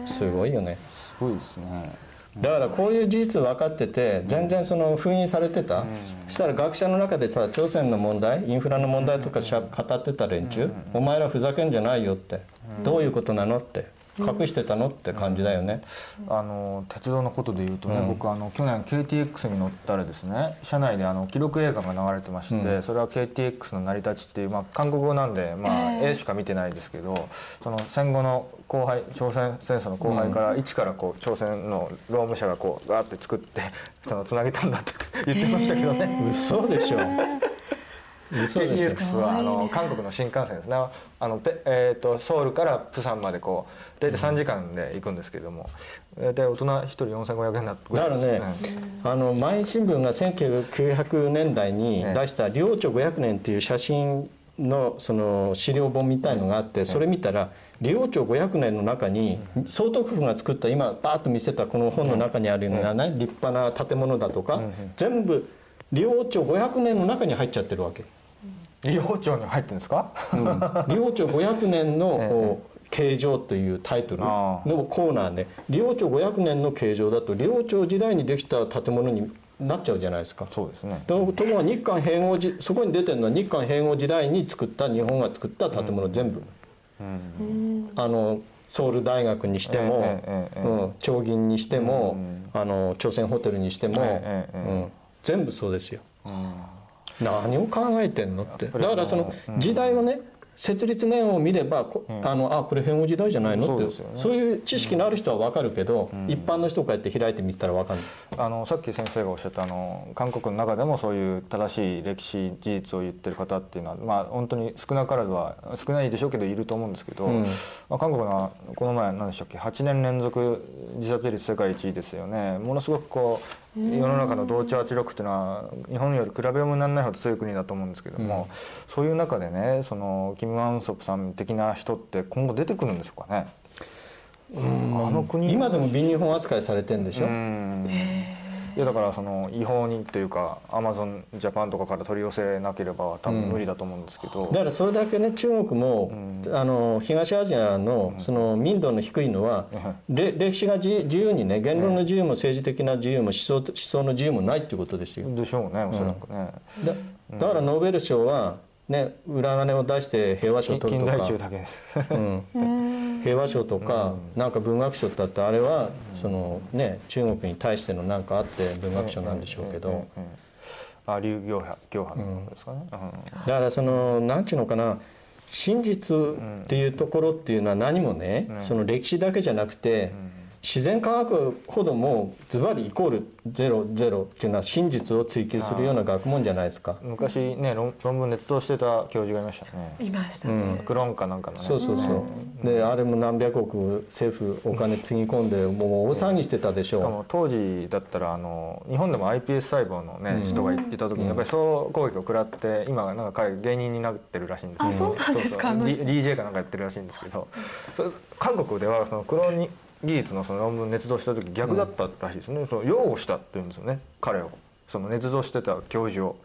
すごいよね。すごいですね。だからこういう事実分かってて全然その封印されてた、そしたら学者の中でさ朝鮮の問題インフラの問題とかしゃ語ってた連中、お前らふざけんじゃないよって、どういうことなのって隠してたのって感じだよね、あの鉄道のことでいうとね、僕あの去年 KTX に乗ったらですね車内であの記録映画が流れてまして、それは KTX の成り立ちっていう、まあ、韓国語なんで、まあ絵しか見てないですけどその戦後の後輩朝鮮戦争の後輩から、一からこう朝鮮の労務者がこうガーって作って そのつなげたんだって 言ってましたけどね。嘘でしょ。嘘でしょ KTX はあの韓国の新幹線です。ねあのペ、えー、とソウルからプサンまでこう大体3時間で行くんですけれども大体大人1人4500円だぐだからねあの毎日新聞が1900年代に出した「領朝500年」っていう写真のその資料本みたいのがあってそれ見たら領朝500年の中に総督府が作った今バーッと見せたこの本の中にあるようなね立派な建物だとか全部領朝500年の中に入っちゃってるわけ。医療庁に入ってるんですか、領朝500年の 形状というタイトルあのコーナーで領朝500年の形状だと領朝時代にできた建物になっちゃうじゃないですか。そうですね。とところが日韓併合時そこに出てるのは日韓併合時代に作った日本が作った建物全部、あのソウル大学にしても、えええうん、長銀にしても、あの朝鮮ホテルにしても、うん、全部そうですよ。何を考えてんのって。だからその時代をね設立年を見ればこあのあこれ平安時代じゃないの？ってそうね。そういう知識のある人は分かるけど、一般の人がこうやって開いてみたら分かんない。あのさっき先生がおっしゃったあの韓国の中でもそういう正しい歴史事実を言ってる方っていうのはまあ本当に少なからずは少ないでしょうけどいると思うんですけど、うん。まあ、韓国のこの前何でしたっけ？8年連続自殺率世界一位ですよね。ものすごくこう世の中の同調圧力っていうのは日本より比べようもなんないほど強い国だと思うんですけども、そういう中でねそのキム・アンソプさん的な人って今後出てくるん。でしょうかね。あの国今でも貧日本扱いされてんでしょ、うんいやだからその違法にというかアマゾンジャパンとかから取り寄せなければ多分無理だと思うんですけど、だからそれだけね中国も、あの東アジアのその民度の低いのは、れ歴史が自自由にね言論の自由も政治的な自由も思想思想の自由もないっていうことですよ。でしょうねおそらくね、だだからノーベル賞はね裏金を出して平和賞を取るとか。近代中。だけです。うん、平和賞とか、なんか文学賞だってあれは、そのね中国に対しての何かあって文学賞なんでしょうけど、あ劉行派行派のことですかね、うん。だからそのなんちゅうのかな真実っていうところっていうのは何もね、その歴史だけじゃなくて、自然科学ほどもズバリイコールゼロゼロっていうのは真実を追求するような学問じゃないですか。昔ね論論文捏造してた教授がいましたね。いましたね。クロンかなんかのね。そうそうそう。であれも何百億政府お金つぎ込んでもう大騒ぎしてたでしょしかも当時だったらあの日本でも iPS 細胞のね、人がいた時にやっぱり総攻撃を食らって今なんか彼芸人になってるらしいんですよあそうなんですか。そうそう DJ かなんかやってるらしいんですけど。それ韓国ではそのクローン技術のその論文捏造した時逆だったらしいですね、その擁護したって言うんですよね。彼を。その捏造してた教授を。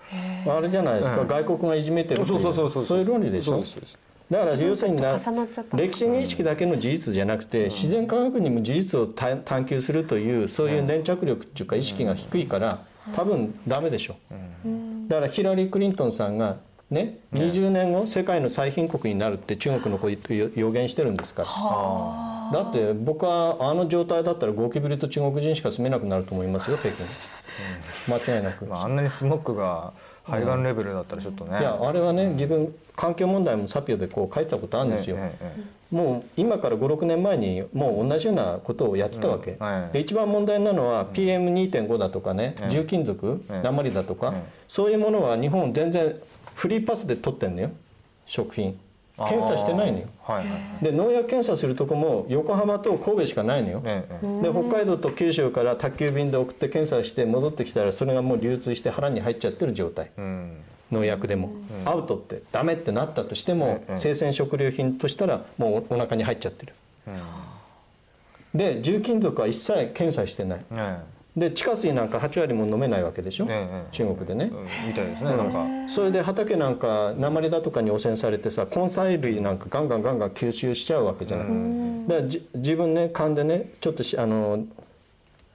あれじゃないですか、うん。外国がいじめてるそうそうそうそうそう。いう論理でしょ。だから要するに歴史認識だけの事実じゃなくて、自然科学にも事実を探探求するというそういう粘着力っていうか意識が低いから多分ダメでしょ、だからヒラリー・クリントンさんがね20年後世界の最貧国になるって中国のこと予言してるんですからだって僕はあの状態だったらゴキブリと中国人しか住めなくなると思いますよ 北京間違いなく。まあ、あんなにスモッグが肺がんレベルだったらちょっとね、いやあれはね自分環境問題もサピオでこう書いたことあるんですよ、えええもう今から56年前にもう同じようなことをやってたわけ、で一番問題なのは PM2.5 だとかね、ええ重金属、ええ鉛だとか、ええそういうものは日本全然フリーパスで取ってんのよ食品検査してないのよ。はいはい。で農薬検査するとこも横浜と神戸しかないのよ、えええで北海道と九州から宅急便で送って検査して戻ってきたらそれがもう流通して腹に入っちゃってる状態。えうん。農薬でも、アウトってダメってなったとしても、ええ生鮮食料品としたらもうお腹に入っちゃってる。で重金属は一切検査してない。えで地下水なんか8割も飲めないわけでしょ、えええ中国でね。う、んみたいですね、なんか。それで畑なんか鉛だとかに汚染されてさ根菜類なんかガンガンガンガン吸収しちゃうわけじゃない、だからじ自分ね勘でねちょっとしあの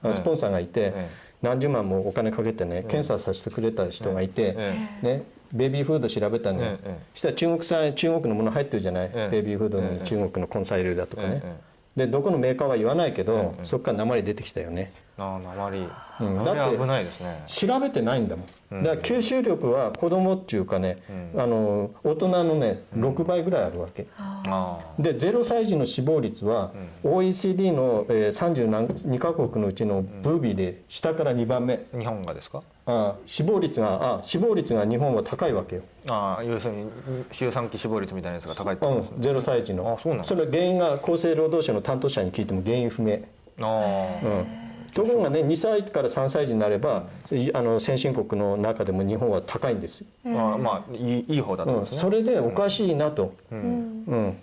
あスポンサーがいて、ええ。何十万もお金かけてね検査させてくれた人がいて、えね、ベビーフード調べたのよ、えしたら中国産中国のもの入ってるじゃない、ええ。ベビーフードにええ。中国の根菜類だとかね、えでどこのメーカーは言わないけど、ええそこから鉛出てきたよね。ああ鉛、うん。それはだって危ないですね。調べてないんだもん、だから吸収力は子供っていうかね、あの大人のね6倍ぐらいあるわけ、あで0歳児の死亡率は OECD の、えー、32カ国のうちのブービーで下から2番目、あ日本がですか？あ死亡率があ死亡率が日本は高いわけよ、ああ要するに周産期死亡率みたいなやつが高いってうんことですね、、0歳児の。あそうなんだ。それ原因が厚生労働省の担当者に聞いても原因不明、ああ。うん、ところがね2歳から3歳児になればあの先進国の中でも日本は高いんですよ、まあまあいいいい方だったうんそれでおかしいなと、うん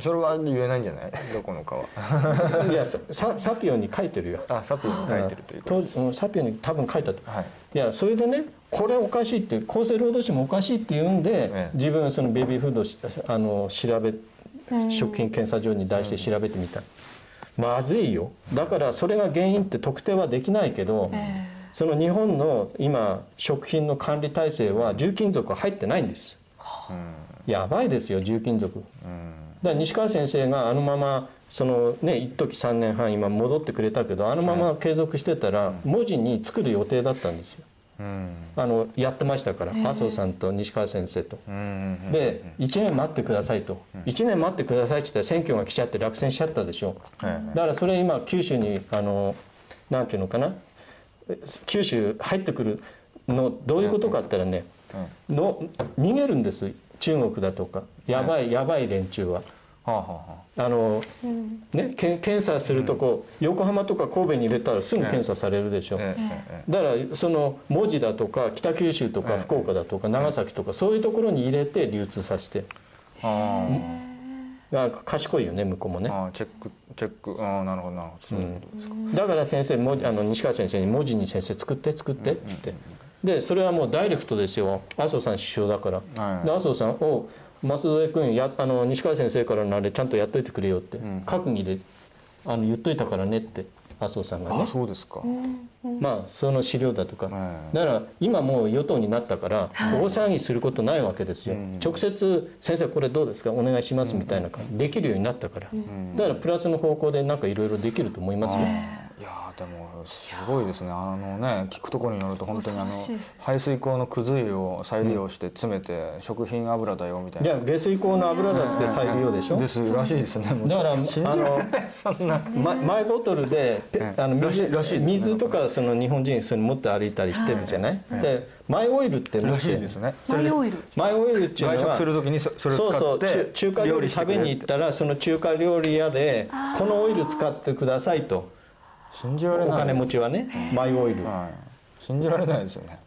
それは言えないんじゃない？どこのかは。いやサササピオに書いてるよ。あサプリに書いてるということとうんサピオに多分書いたと、はい。いやそれでねこれおかしいって厚生労働省もおかしいって言うんで、ええ。自分はそのベビーフードしあの調べ食品検査場に出して調べてみた、まずいよ。だからそれが原因って特定はできないけど、その日本の今食品の管理体制は重金属は入ってないんです、やばいですよ重金属、だから西川先生があのままそのね一時3年半今戻ってくれたけどあのまま継続してたら文字に作る予定だったんですよ。うん。あのやってましたから麻生さんと西川先生と。で1年待ってくださいと、1年待ってくださいって言ったら選挙が来ちゃって落選しちゃったでしょ、はいだからそれ今九州にあのなんていうのかな九州入ってくるのどういうことかって言ったらね、の逃げるんです中国だとかやばいやばい連中は。はあはあはあ。のね、け検査するとこ、横浜とか神戸に入れたらすぐ検査されるでしょ、あえええだからその門司だとか北九州とか福岡だとか長崎とかそういうところに入れて流通させて。えあ。あ賢いよね向こうもね。ーあーチェックチェック。ああなるほどなるほど。そういうことですか、だから先生もあの西川先生に文字に先生作って作ってって言ってでそれはもうダイレクトですよ。麻生さん首相だから、はい。で麻生さんを舛添君やあの西川先生からのあれちゃんとやっといてくれよって、閣議であの言っといたからねって麻生さんがね。あそうですか、まあその資料だとか、はい。だから今もう与党になったから大騒ぎすることないわけですよ、直接「先生これどうですか？お願いします」みたいな感じ。できるようになったから、だからプラスの方向でなんかいろいろできると思いますよ、いやーでもすごいですね。あのね聞くところによると本当にあの排水口のくず湯を再利用して詰めて食品油だよみたいな、いや下水口の油だって再利用でしょ？ですらしいですね。もうだからあのそんなママイボトルでペあの水水とかその日本人それ持って歩いたりしてるじゃない、でマイオイルってらしいですね。マイオイル。マイオイルっていうのは外食するときにそそれをそうそう中華料理食べに行ったらその中華料理屋でこのオイル使ってくださいと信じられない。お金持ちはねマイオイル。だはい、信じられないですよね。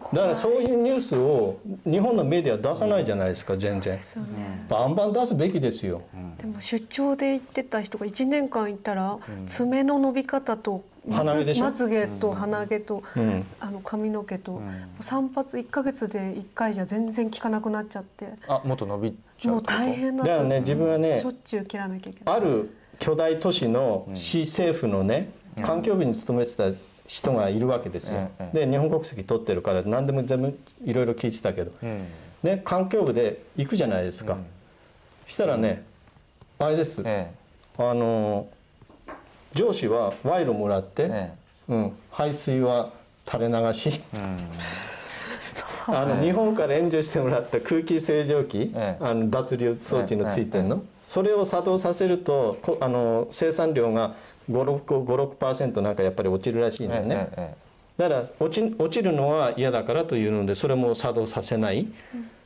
からそういうニュースを日本のメディア出さないじゃないですか全然。そうね。バンバン出すべきですよ。でも出張で行ってた人が1年間いたら爪の伸び方とまつ鼻毛でしょ？まつげと鼻毛とうん。あの髪の毛と散髪1ヶ月で1回じゃ全然効かなくなっちゃって。あもっと伸びちゃうもう大変だだからね自分はねしょっちゅう切らなきゃいけない。ある巨大都市の市政府のね環境部に勤めてた人がいるわけですよ。ええで日本国籍取ってるから何でも全部いろいろ聞いてたけど。うん。ね環境部で行くじゃないですか。したらねあれです。えあの上司は賄賂もらって、ええ。うん、排水は垂れ流しあの日本から援助してもらった空気清浄機、ええ。あの脱流装置のついてるの、えそれを作動させるとこあの生産量が56%なんかやっぱり落ちるらしいのよね、ええだから落ち落ちるのは嫌だからというのでそれも作動させない、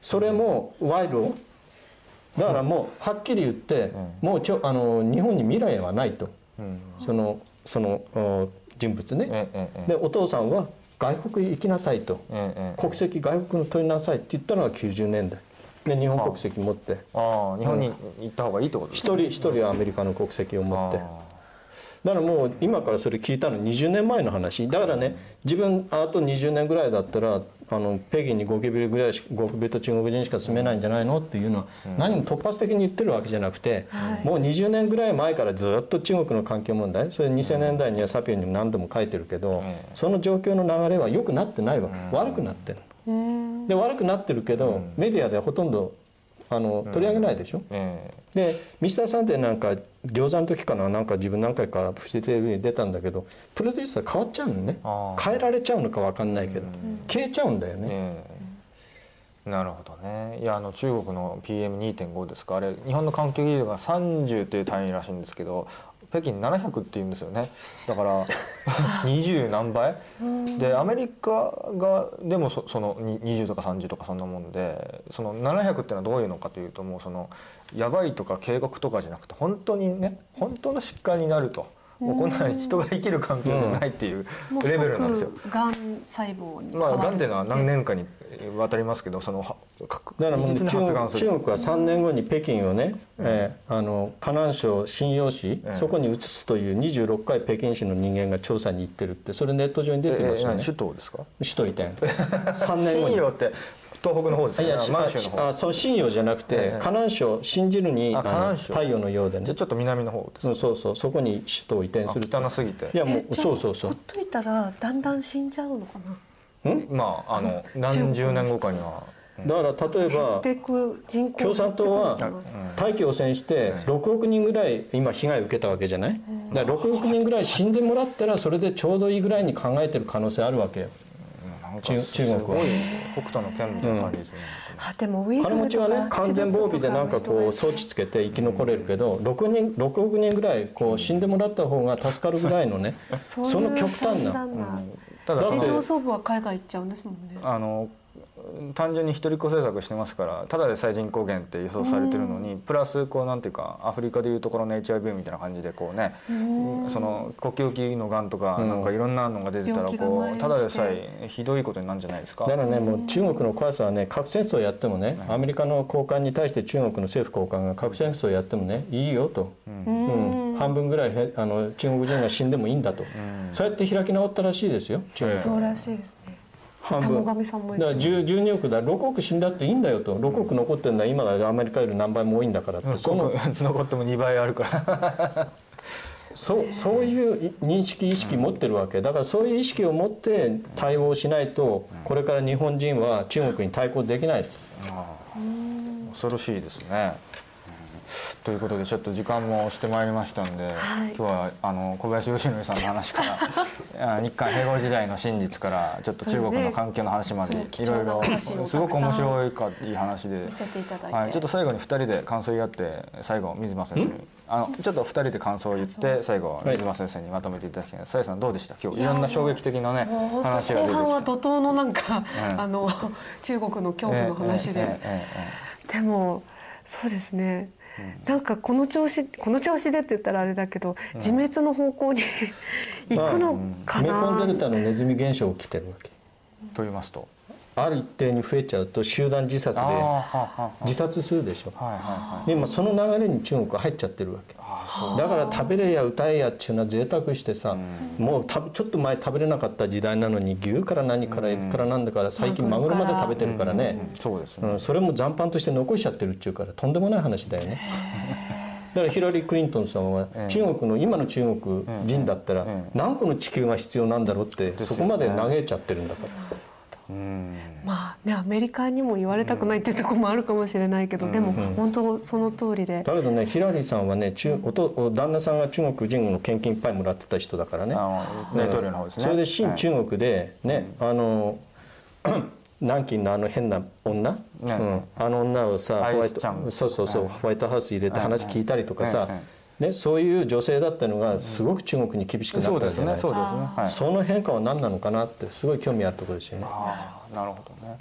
それも賄賂だからもうはっきり言って、もうちょあの日本に未来はないと、そのそのお人物ね、でお父さんは外国へ行きなさいと、国籍外国の取りなさいって言ったのが90年代。で日本国籍持って。ああ日本に行った方がいいってことです一人一人はアメリカの国籍を持って。あだからもう今からそれ聞いたの20年前の話。だからね自分あと20年ぐらいだったらあの北京にゴキブリぐらいしゴキブリと中国人しか住めないんじゃないのっていうのは何も突発的に言ってるわけじゃなくて、もう20年ぐらい前からずっと中国の環境問題。それ2000年代にはサピエンにも何度も書いてるけど、ええその状況の流れは良くなってないわけ、悪くなってるで悪くなってるけど、メディアではほとんどあの取り上げないでしょ、えで「ミスターサンデー」なんか餃子の時かななんか自分何回かフジテレビに出たんだけどプロデューサー変わっちゃうのね。変えられちゃうのか分かんないけど消えちゃうんだよえね。え。えなるほどね。いやあの中国の PM2.5 ですか？あれ日本の環境技術が30っていう単位らしいんですけど北京700っていうんですよね。だから 20何倍？でアメリカがでもそそのに20とか30とかそんなもんでその700っていうのはどういうのかというともうそのやばいとか警告とかじゃなくて本当にね本当の疾患になると。もうこんなに人が生きる環境じゃないっていうレベルなんですよ。即がん細胞まあ、がんっていうのは何年かにわたりますけどそのだからもう実に中国発がんする。中国は3年後に北京をね、えーあの河南省信陽市、ええ。そこに移すという26回北京市の人間が調査に行ってるってそれネット上に出てますよね、えー何？首都ですか？首都移転3年後に。信陽って東北の方ですよね。いや満州の方。あそう信陽じゃなくて、ええ河南省信じるに太陽のようでね。じゃあちょっと南の方ですうんそうそうそこに首都を移転あする。汚すぎて。いやもうそうそうそう。ほっといたらだんだん死んじゃうのかな？まああの何十年後かには。だから例えば共産党は大気汚染して6億人ぐらい今被害を受けたわけじゃない？だから6億人ぐらい死んでもらったらそれでちょうどいいぐらいに考えてる可能性あるわけよ中中国はすごい北斗の剣みたいな感じですね、あでもウイグ金持ちはね完全防備でなんかこう装置つけて生き残れるけど6人6億人ぐらいこう死んでもらった方が助かるぐらいのね その極端算な段がただそので上層部は海外行っちゃうんですもんね。あの単純に一人っ子政策してますからただでさえ人口減って予想されてるのにプラスこうなんていうかアフリカでいうところの HIV みたいな感じでこうねその呼吸器のがんとかうん。なんかいろんなのが出てたらこうただでさえひどいことになるんじゃないですか。だからねもう中国の怖さはね核戦争やってもねアメリカの高官に対して中国の政府高官が核戦争やってもねいいよと、うん。半分ぐらいへあの中国人が死んでもいいんだと、そうやって開き直ったらしいですよ。中国そうらしいですね半分。玉上さんもだから10 12億だ。6億死んだっていいんだよと。6億残ってるのは今がアメリカより何倍も多いんだからって。その残っても2倍あるから。そうそういう認識意識持ってるわけ。だからそういう意識を持って対応しないとこれから日本人は中国に対抗できないです。恐ろしいですね。ということでちょっと時間もしてまいりましたんで、はい。今日はあの小林義則さんの話から あ日韓併合時代の真実からちょっと中国の環境の話までいろいろすごく面白いかいい話で。はい、ちょっと最後に2人で感想言い合って最後水間先生にあのちょっと2人で感想を言って最後水間先生にまとめていただきたいさやさんどうでした？今日いろんな衝撃的なね話が出て後半はきた。怒涛のなんか、うん。あの中国の恐怖の話で、でもそうですね、なんかこの調子この調子でって言ったらあれだけど、自滅の方向に行くのかメコンデな、ルタのネズミ現象起きてるわけ。えと言いますとある一定に増えちゃうと集団自殺で自殺するでしょ。はいはいはい。で今その流れに中国は入っちゃってるわけ。だから食べれや歌えやっていうのは贅沢してさ、もうたちょっと前食べれなかった時代なのに牛から何からエビからなんだから最近マグロまで食べてるからね、そうですね、うん、それも残飯として残しちゃってるっていうからとんでもない話だよね。だからヒラリー・クリントンさんはええ。中国の今の中国人だったらええ何個の地球が必要なんだろうってそこまで嘆いちゃってるんだから。うん。まあねアメリカにも言われたくないっていうところもあるかもしれないけど、でも本当その通りで、だけどねヒラリーさんはね中おとお旦那さんが中国人の献金いっぱいもらってた人だからね。あの大統領の方ですね、それで新はい。中国でね、あの 南京のあの変な女、ね。うん、あの女をさホワイトそうそうそう、ホワイトハウス入れて話聞いたりとかさ、はい。はいね、そういう女性だったのがすごく中国に厳しくなそうったじゃないですねそうですねはい。その変化は何なのかなってすごい興味あるところですよね。ああなるほどね。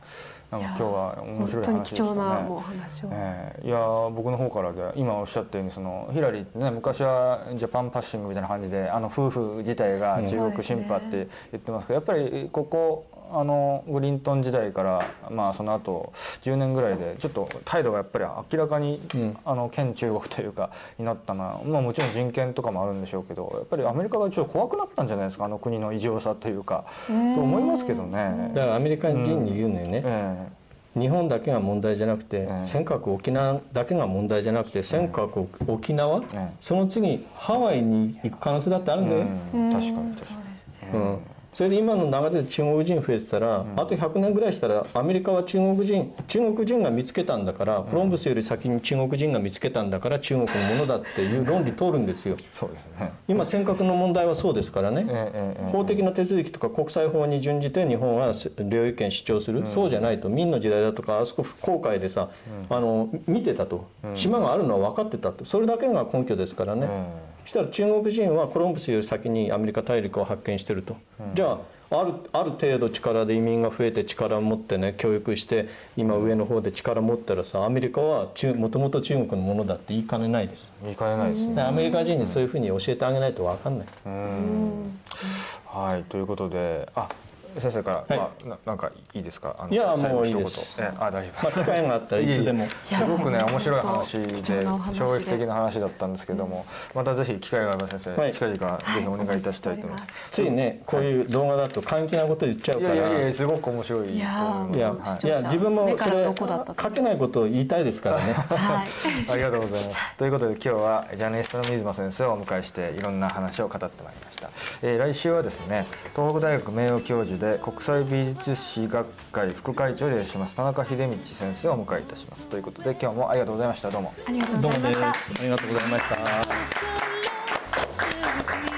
なんか今日は面本白い話でしたね。重なもうお話を。ええ。いやー僕の方からで今おっしゃったようにそのヒラリーってね昔はジャパンパッシングみたいな感じであの夫婦自体が中国シンパって言ってますけど、やっぱりここあのグリントン時代からまあその後10年ぐらいでちょっと態度がやっぱり明らかに、うん。あの県中国というかになったのは、まあ、もちろん人権とかもあるんでしょうけどやっぱりアメリカがちょっと怖くなったんじゃないですかあの国の異常さというか。と思いますけどね。だからアメリカ人に言うのよね、え日本だけが問題じゃなくて、え尖閣沖縄だけが問題じゃなくて尖閣沖縄、ええ。その次ハワイに行く可能性だってあるんだよ、確かに確かに。うんそれで今の流れで中国人増えてたら、あと100年ぐらいしたらアメリカは中国人中国人が見つけたんだから、コロンブスより先に中国人が見つけたんだから中国のものだっていう論理通るんですよ。そうですね。今尖閣の問題はそうですからね、ええええ法的な手続きとか国際法に準じて日本は領有権主張する、そうじゃないと明の時代だとかあそこ航海でさ、あの見てたと、島があるのは分かってたと。それだけが根拠ですからね、したら中国人はコロンブスより先にアメリカ大陸を発見してると、じゃああるある程度力で移民が増えて力を持ってね教育して今上の方で力を持ったらさアメリカは中もともと中国のものだって言いかねないです。見かねないですね。でアメリカ人にそういうふうに教えてあげないと分かんない。うんはいということであ先生から、はいまあ、ななんかいいですか？あのいや最後もういい一言ですえあ大丈夫まあ、機会があったらいつでも。すごくね面白い話で衝撃的な話だったんですけどもまたぜひ機会があれば先生、はい近々ぜひお願いいたしたいと思います。ついねこういう動画だと過激なこと言っちゃうから。いやいやいやすごく面白いと思います。いやはいいや自分もそれ書けないことを言いたいですからね。はい。ありがとうございます。ということで今日はジャーナリストの水野先生をお迎えしていろんな話を語ってまいりました。えー来週はですね東北大学名誉教授で国際美術史学会副会長を例します田中秀道先生をお迎えいたします。ということで今日もありがとうございました。どうも。ありがとうございました。ありがとうございました。